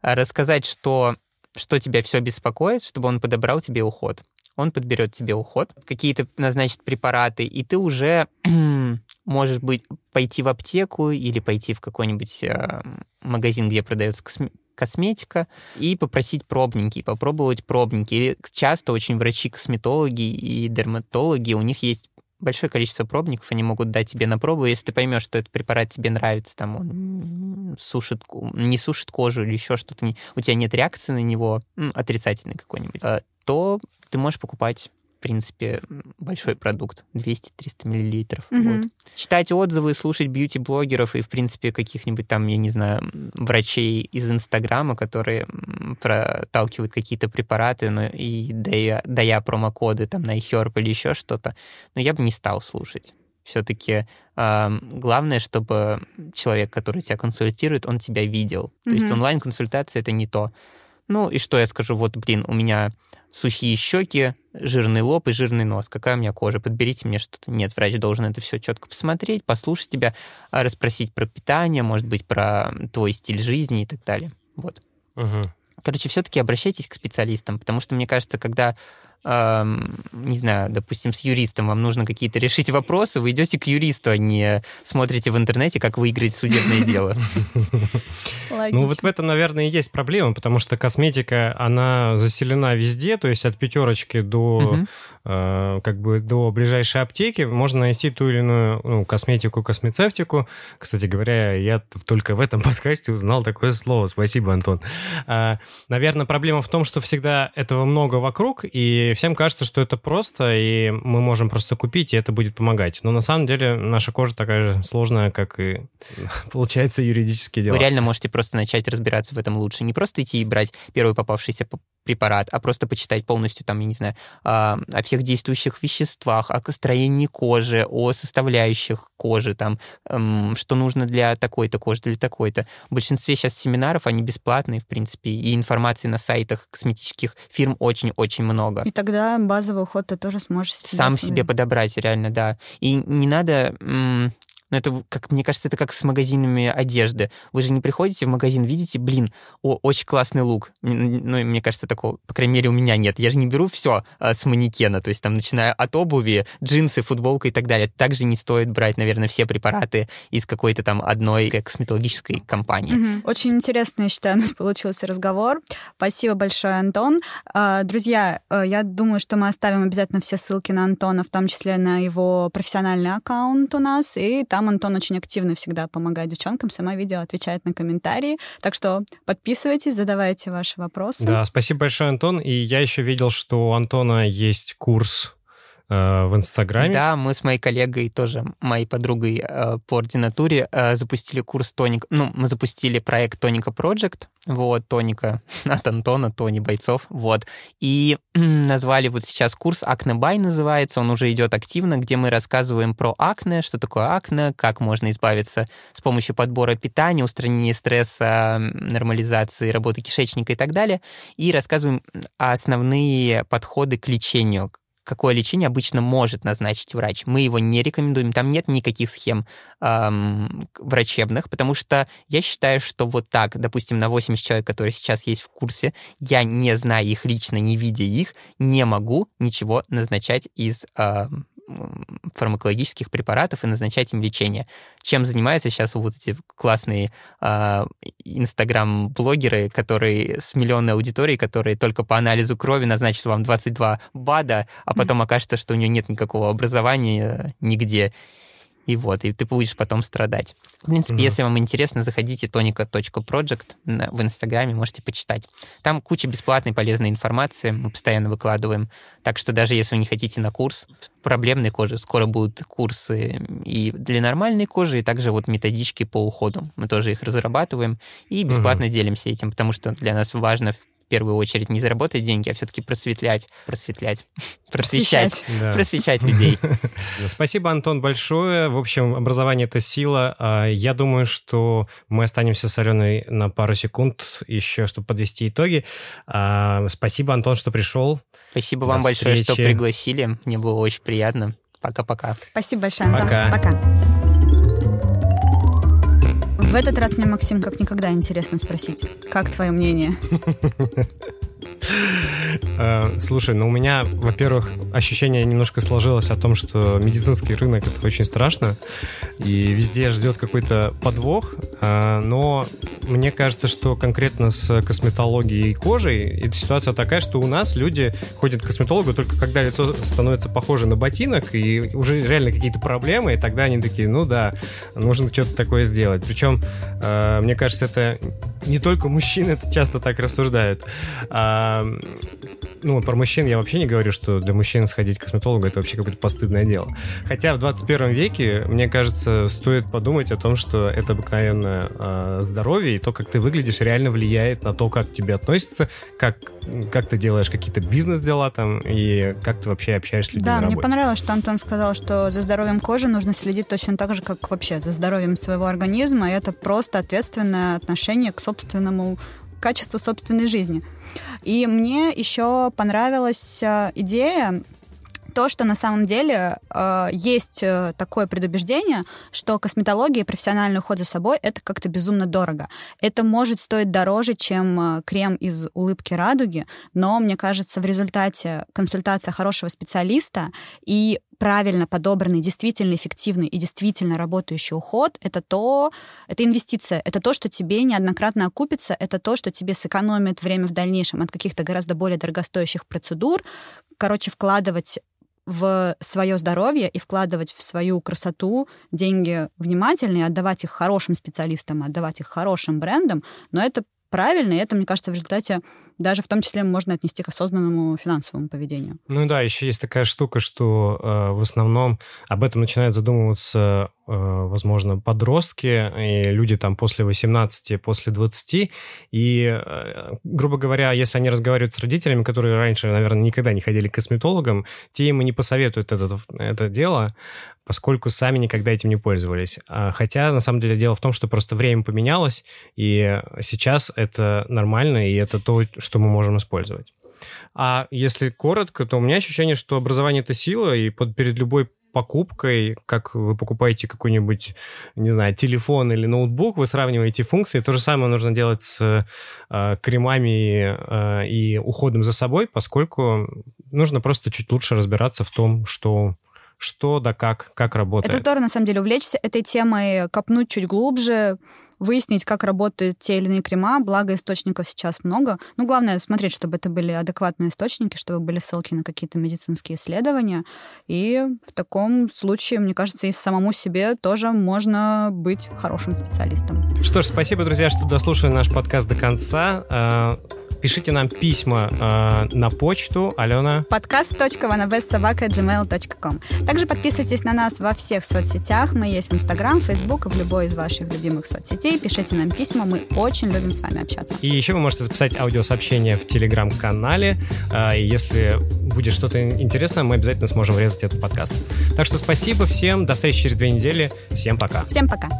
а рассказать, что что тебя все беспокоит, чтобы он подобрал тебе уход. Он подберет тебе уход, какие-то назначит препараты, и ты уже можешь быть пойти в аптеку или пойти в какой-нибудь э, магазин, где продается косме- косметика, и попросить пробники, попробовать пробники. Или часто очень врачи-косметологи и дерматологи, у них есть большое количество пробников, они могут дать тебе на пробу, если ты поймешь, что этот препарат тебе нравится, там он сушит, не сушит кожу или еще что-то, у тебя нет реакции на него, отрицательный какой-нибудь, а, то ты можешь покупать принципе, большой продукт, 200-300 миллилитров. Mm-hmm. Вот. Читать отзывы, слушать бьюти-блогеров и, в принципе, каких-нибудь там, я не знаю, врачей из Инстаграма, которые проталкивают какие-то препараты, ну, и дая, дая промокоды там на iHerb или еще что-то, но я бы не стал слушать. Все-таки э, главное, чтобы человек, который тебя консультирует, он тебя видел. Mm-hmm. То есть онлайн-консультация это не то. Ну и что я скажу? Вот, блин, у меня сухие щеки, жирный лоб и жирный нос. Какая у меня кожа? Подберите мне что-то. Нет, врач должен это все четко посмотреть, послушать тебя, а, расспросить про питание, может быть, про твой стиль жизни и так далее. Вот. Угу. Короче, все-таки обращайтесь к специалистам, потому что, мне кажется, когда не знаю, допустим, с юристом вам нужно какие-то решить вопросы, вы идете к юристу, а не смотрите в интернете, как выиграть судебное дело. Ну вот в этом, наверное, и есть проблема, потому что косметика, она заселена везде, то есть от пятерочки до э, как бы до ближайшей аптеки можно найти ту или иную ну, косметику, космецевтику. Кстати говоря, я только в этом подкасте узнал такое слово. Спасибо, Антон. А, наверное, проблема в том, что всегда этого много вокруг, и всем кажется, что это просто, и мы можем просто купить, и это будет помогать. Но на самом деле наша кожа такая же сложная, как и, получается, юридические дела. Вы реально можете просто начать разбираться в этом лучше. Не просто идти и брать первый попавшийся препарат, а просто почитать полностью, там, я не знаю, о всех действующих веществах, о строении кожи, о составляющих кожи, там, что нужно для такой-то кожи, для такой-то. В большинстве сейчас семинаров, они бесплатные, в принципе, и информации на сайтах косметических фирм очень-очень много. И тогда базовый уход ты тоже сможешь сам себе подобрать, реально, да. И не надо но это, как мне кажется, это как с магазинами одежды. Вы же не приходите в магазин, видите, блин, о, очень классный лук. Ну, мне кажется, такого, по крайней мере, у меня нет. Я же не беру все а, с манекена, то есть там, начиная от обуви, джинсы, футболка и так далее. Также не стоит брать, наверное, все препараты из какой-то там одной косметологической компании. Угу. Очень интересно, я считаю, у нас получился разговор. Спасибо большое, Антон. А, друзья, э, я думаю, что мы оставим обязательно все ссылки на Антона, в том числе на его профессиональный аккаунт у нас, и там там Антон очень активно всегда помогает девчонкам, сама видео отвечает на комментарии. Так что подписывайтесь, задавайте ваши вопросы. Да, спасибо большое, Антон. И я еще видел, что у Антона есть курс в Инстаграме. Да, мы с моей коллегой, тоже моей подругой э, по ординатуре, э, запустили курс Тоника. Ну, мы запустили проект Тоника Project, вот, Тоника от Антона, Тони Бойцов, вот. И назвали вот сейчас курс Акне Бай называется, он уже идет активно, где мы рассказываем про акне, что такое акне, как можно избавиться с помощью подбора питания, устранения стресса, нормализации работы кишечника и так далее. И рассказываем основные подходы к лечению, какое лечение обычно может назначить врач. Мы его не рекомендуем, там нет никаких схем эм, врачебных, потому что я считаю, что вот так, допустим, на 80 человек, которые сейчас есть в курсе, я не зная их лично, не видя их, не могу ничего назначать из эм, фармакологических препаратов и назначать им лечение. Чем занимаются сейчас вот эти классные э, инстаграм-блогеры, которые с миллионной аудиторией, которые только по анализу крови назначат вам 22 БАДа, а потом окажется, что у нее нет никакого образования нигде. И вот, и ты будешь потом страдать. В принципе, mm-hmm. если вам интересно, заходите tonica.project в Инстаграме, можете почитать. Там куча бесплатной полезной информации, мы постоянно выкладываем. Так что даже если вы не хотите на курс проблемной кожи, скоро будут курсы и для нормальной кожи, и также вот методички по уходу. Мы тоже их разрабатываем и бесплатно mm-hmm. делимся этим, потому что для нас важно в первую очередь не заработать деньги, а все-таки просветлять, просветлять, просвещать, да. просвещать людей. Спасибо, Антон, большое. В общем, образование — это сила. А, я думаю, что мы останемся с Аленой на пару секунд еще, чтобы подвести итоги. А, спасибо, Антон, что пришел. Спасибо вам большое, что пригласили. Мне было очень приятно. Пока-пока. Спасибо большое, Антон. Пока. Пока. В этот раз мне, Максим, как никогда интересно спросить. Как твое мнение? Э, слушай, ну у меня, во-первых, ощущение немножко сложилось о том, что медицинский рынок это очень страшно, и везде ждет какой-то подвох, э, но мне кажется, что конкретно с косметологией и кожей ситуация такая, что у нас люди ходят к косметологу только когда лицо становится похоже на ботинок, и уже реально какие-то проблемы, и тогда они такие, ну да, нужно что-то такое сделать. Причем, э, мне кажется, это не только мужчины это часто так рассуждают. А, ну, про мужчин я вообще не говорю, что для мужчин сходить к косметологу это вообще какое-то постыдное дело. Хотя в 21 веке, мне кажется, стоит подумать о том, что это обыкновенное а, здоровье, и то, как ты выглядишь, реально влияет на то, как к тебе относятся, как, как ты делаешь какие-то бизнес-дела там, и как ты вообще общаешься с людьми Да, мне понравилось, что Антон сказал, что за здоровьем кожи нужно следить точно так же, как вообще за здоровьем своего организма, и это просто ответственное отношение к собственному качеству собственной жизни. И мне еще понравилась э, идея то, что на самом деле э, есть э, такое предубеждение, что косметология и профессиональный уход за собой это как-то безумно дорого. Это может стоить дороже, чем э, крем из улыбки радуги, но мне кажется, в результате консультация хорошего специалиста и правильно подобранный, действительно эффективный и действительно работающий уход, это то, это инвестиция, это то, что тебе неоднократно окупится, это то, что тебе сэкономит время в дальнейшем от каких-то гораздо более дорогостоящих процедур. Короче, вкладывать в свое здоровье и вкладывать в свою красоту деньги внимательно и отдавать их хорошим специалистам, отдавать их хорошим брендам, но это правильно, и это, мне кажется, в результате даже в том числе можно отнести к осознанному финансовому поведению. Ну да, еще есть такая штука, что э, в основном об этом начинают задумываться, э, возможно, подростки и люди там после 18, после 20. И, э, грубо говоря, если они разговаривают с родителями, которые раньше, наверное, никогда не ходили к косметологам, те им и не посоветуют это, это дело, поскольку сами никогда этим не пользовались. А, хотя, на самом деле, дело в том, что просто время поменялось, и сейчас это нормально, и это то, что мы можем использовать. А если коротко, то у меня ощущение, что образование — это сила, и под, перед любой покупкой, как вы покупаете какой-нибудь, не знаю, телефон или ноутбук, вы сравниваете функции. То же самое нужно делать с э, кремами э, и уходом за собой, поскольку нужно просто чуть лучше разбираться в том, что что да как, как работает. Это здорово, на самом деле, увлечься этой темой, копнуть чуть глубже, выяснить, как работают те или иные крема, благо источников сейчас много. Ну, главное смотреть, чтобы это были адекватные источники, чтобы были ссылки на какие-то медицинские исследования. И в таком случае, мне кажется, и самому себе тоже можно быть хорошим специалистом. Что ж, спасибо, друзья, что дослушали наш подкаст до конца. Пишите нам письма э, на почту. Алена. Подкаст.ванабестсобака.gmail.com Также подписывайтесь на нас во всех соцсетях. Мы есть в Инстаграм, Фейсбук и в любой из ваших любимых соцсетей. Пишите нам письма. Мы очень любим с вами общаться. И еще вы можете записать аудиосообщение в Телеграм-канале. Э, если будет что-то интересное, мы обязательно сможем врезать это в подкаст. Так что спасибо всем. До встречи через две недели. Всем пока. Всем пока.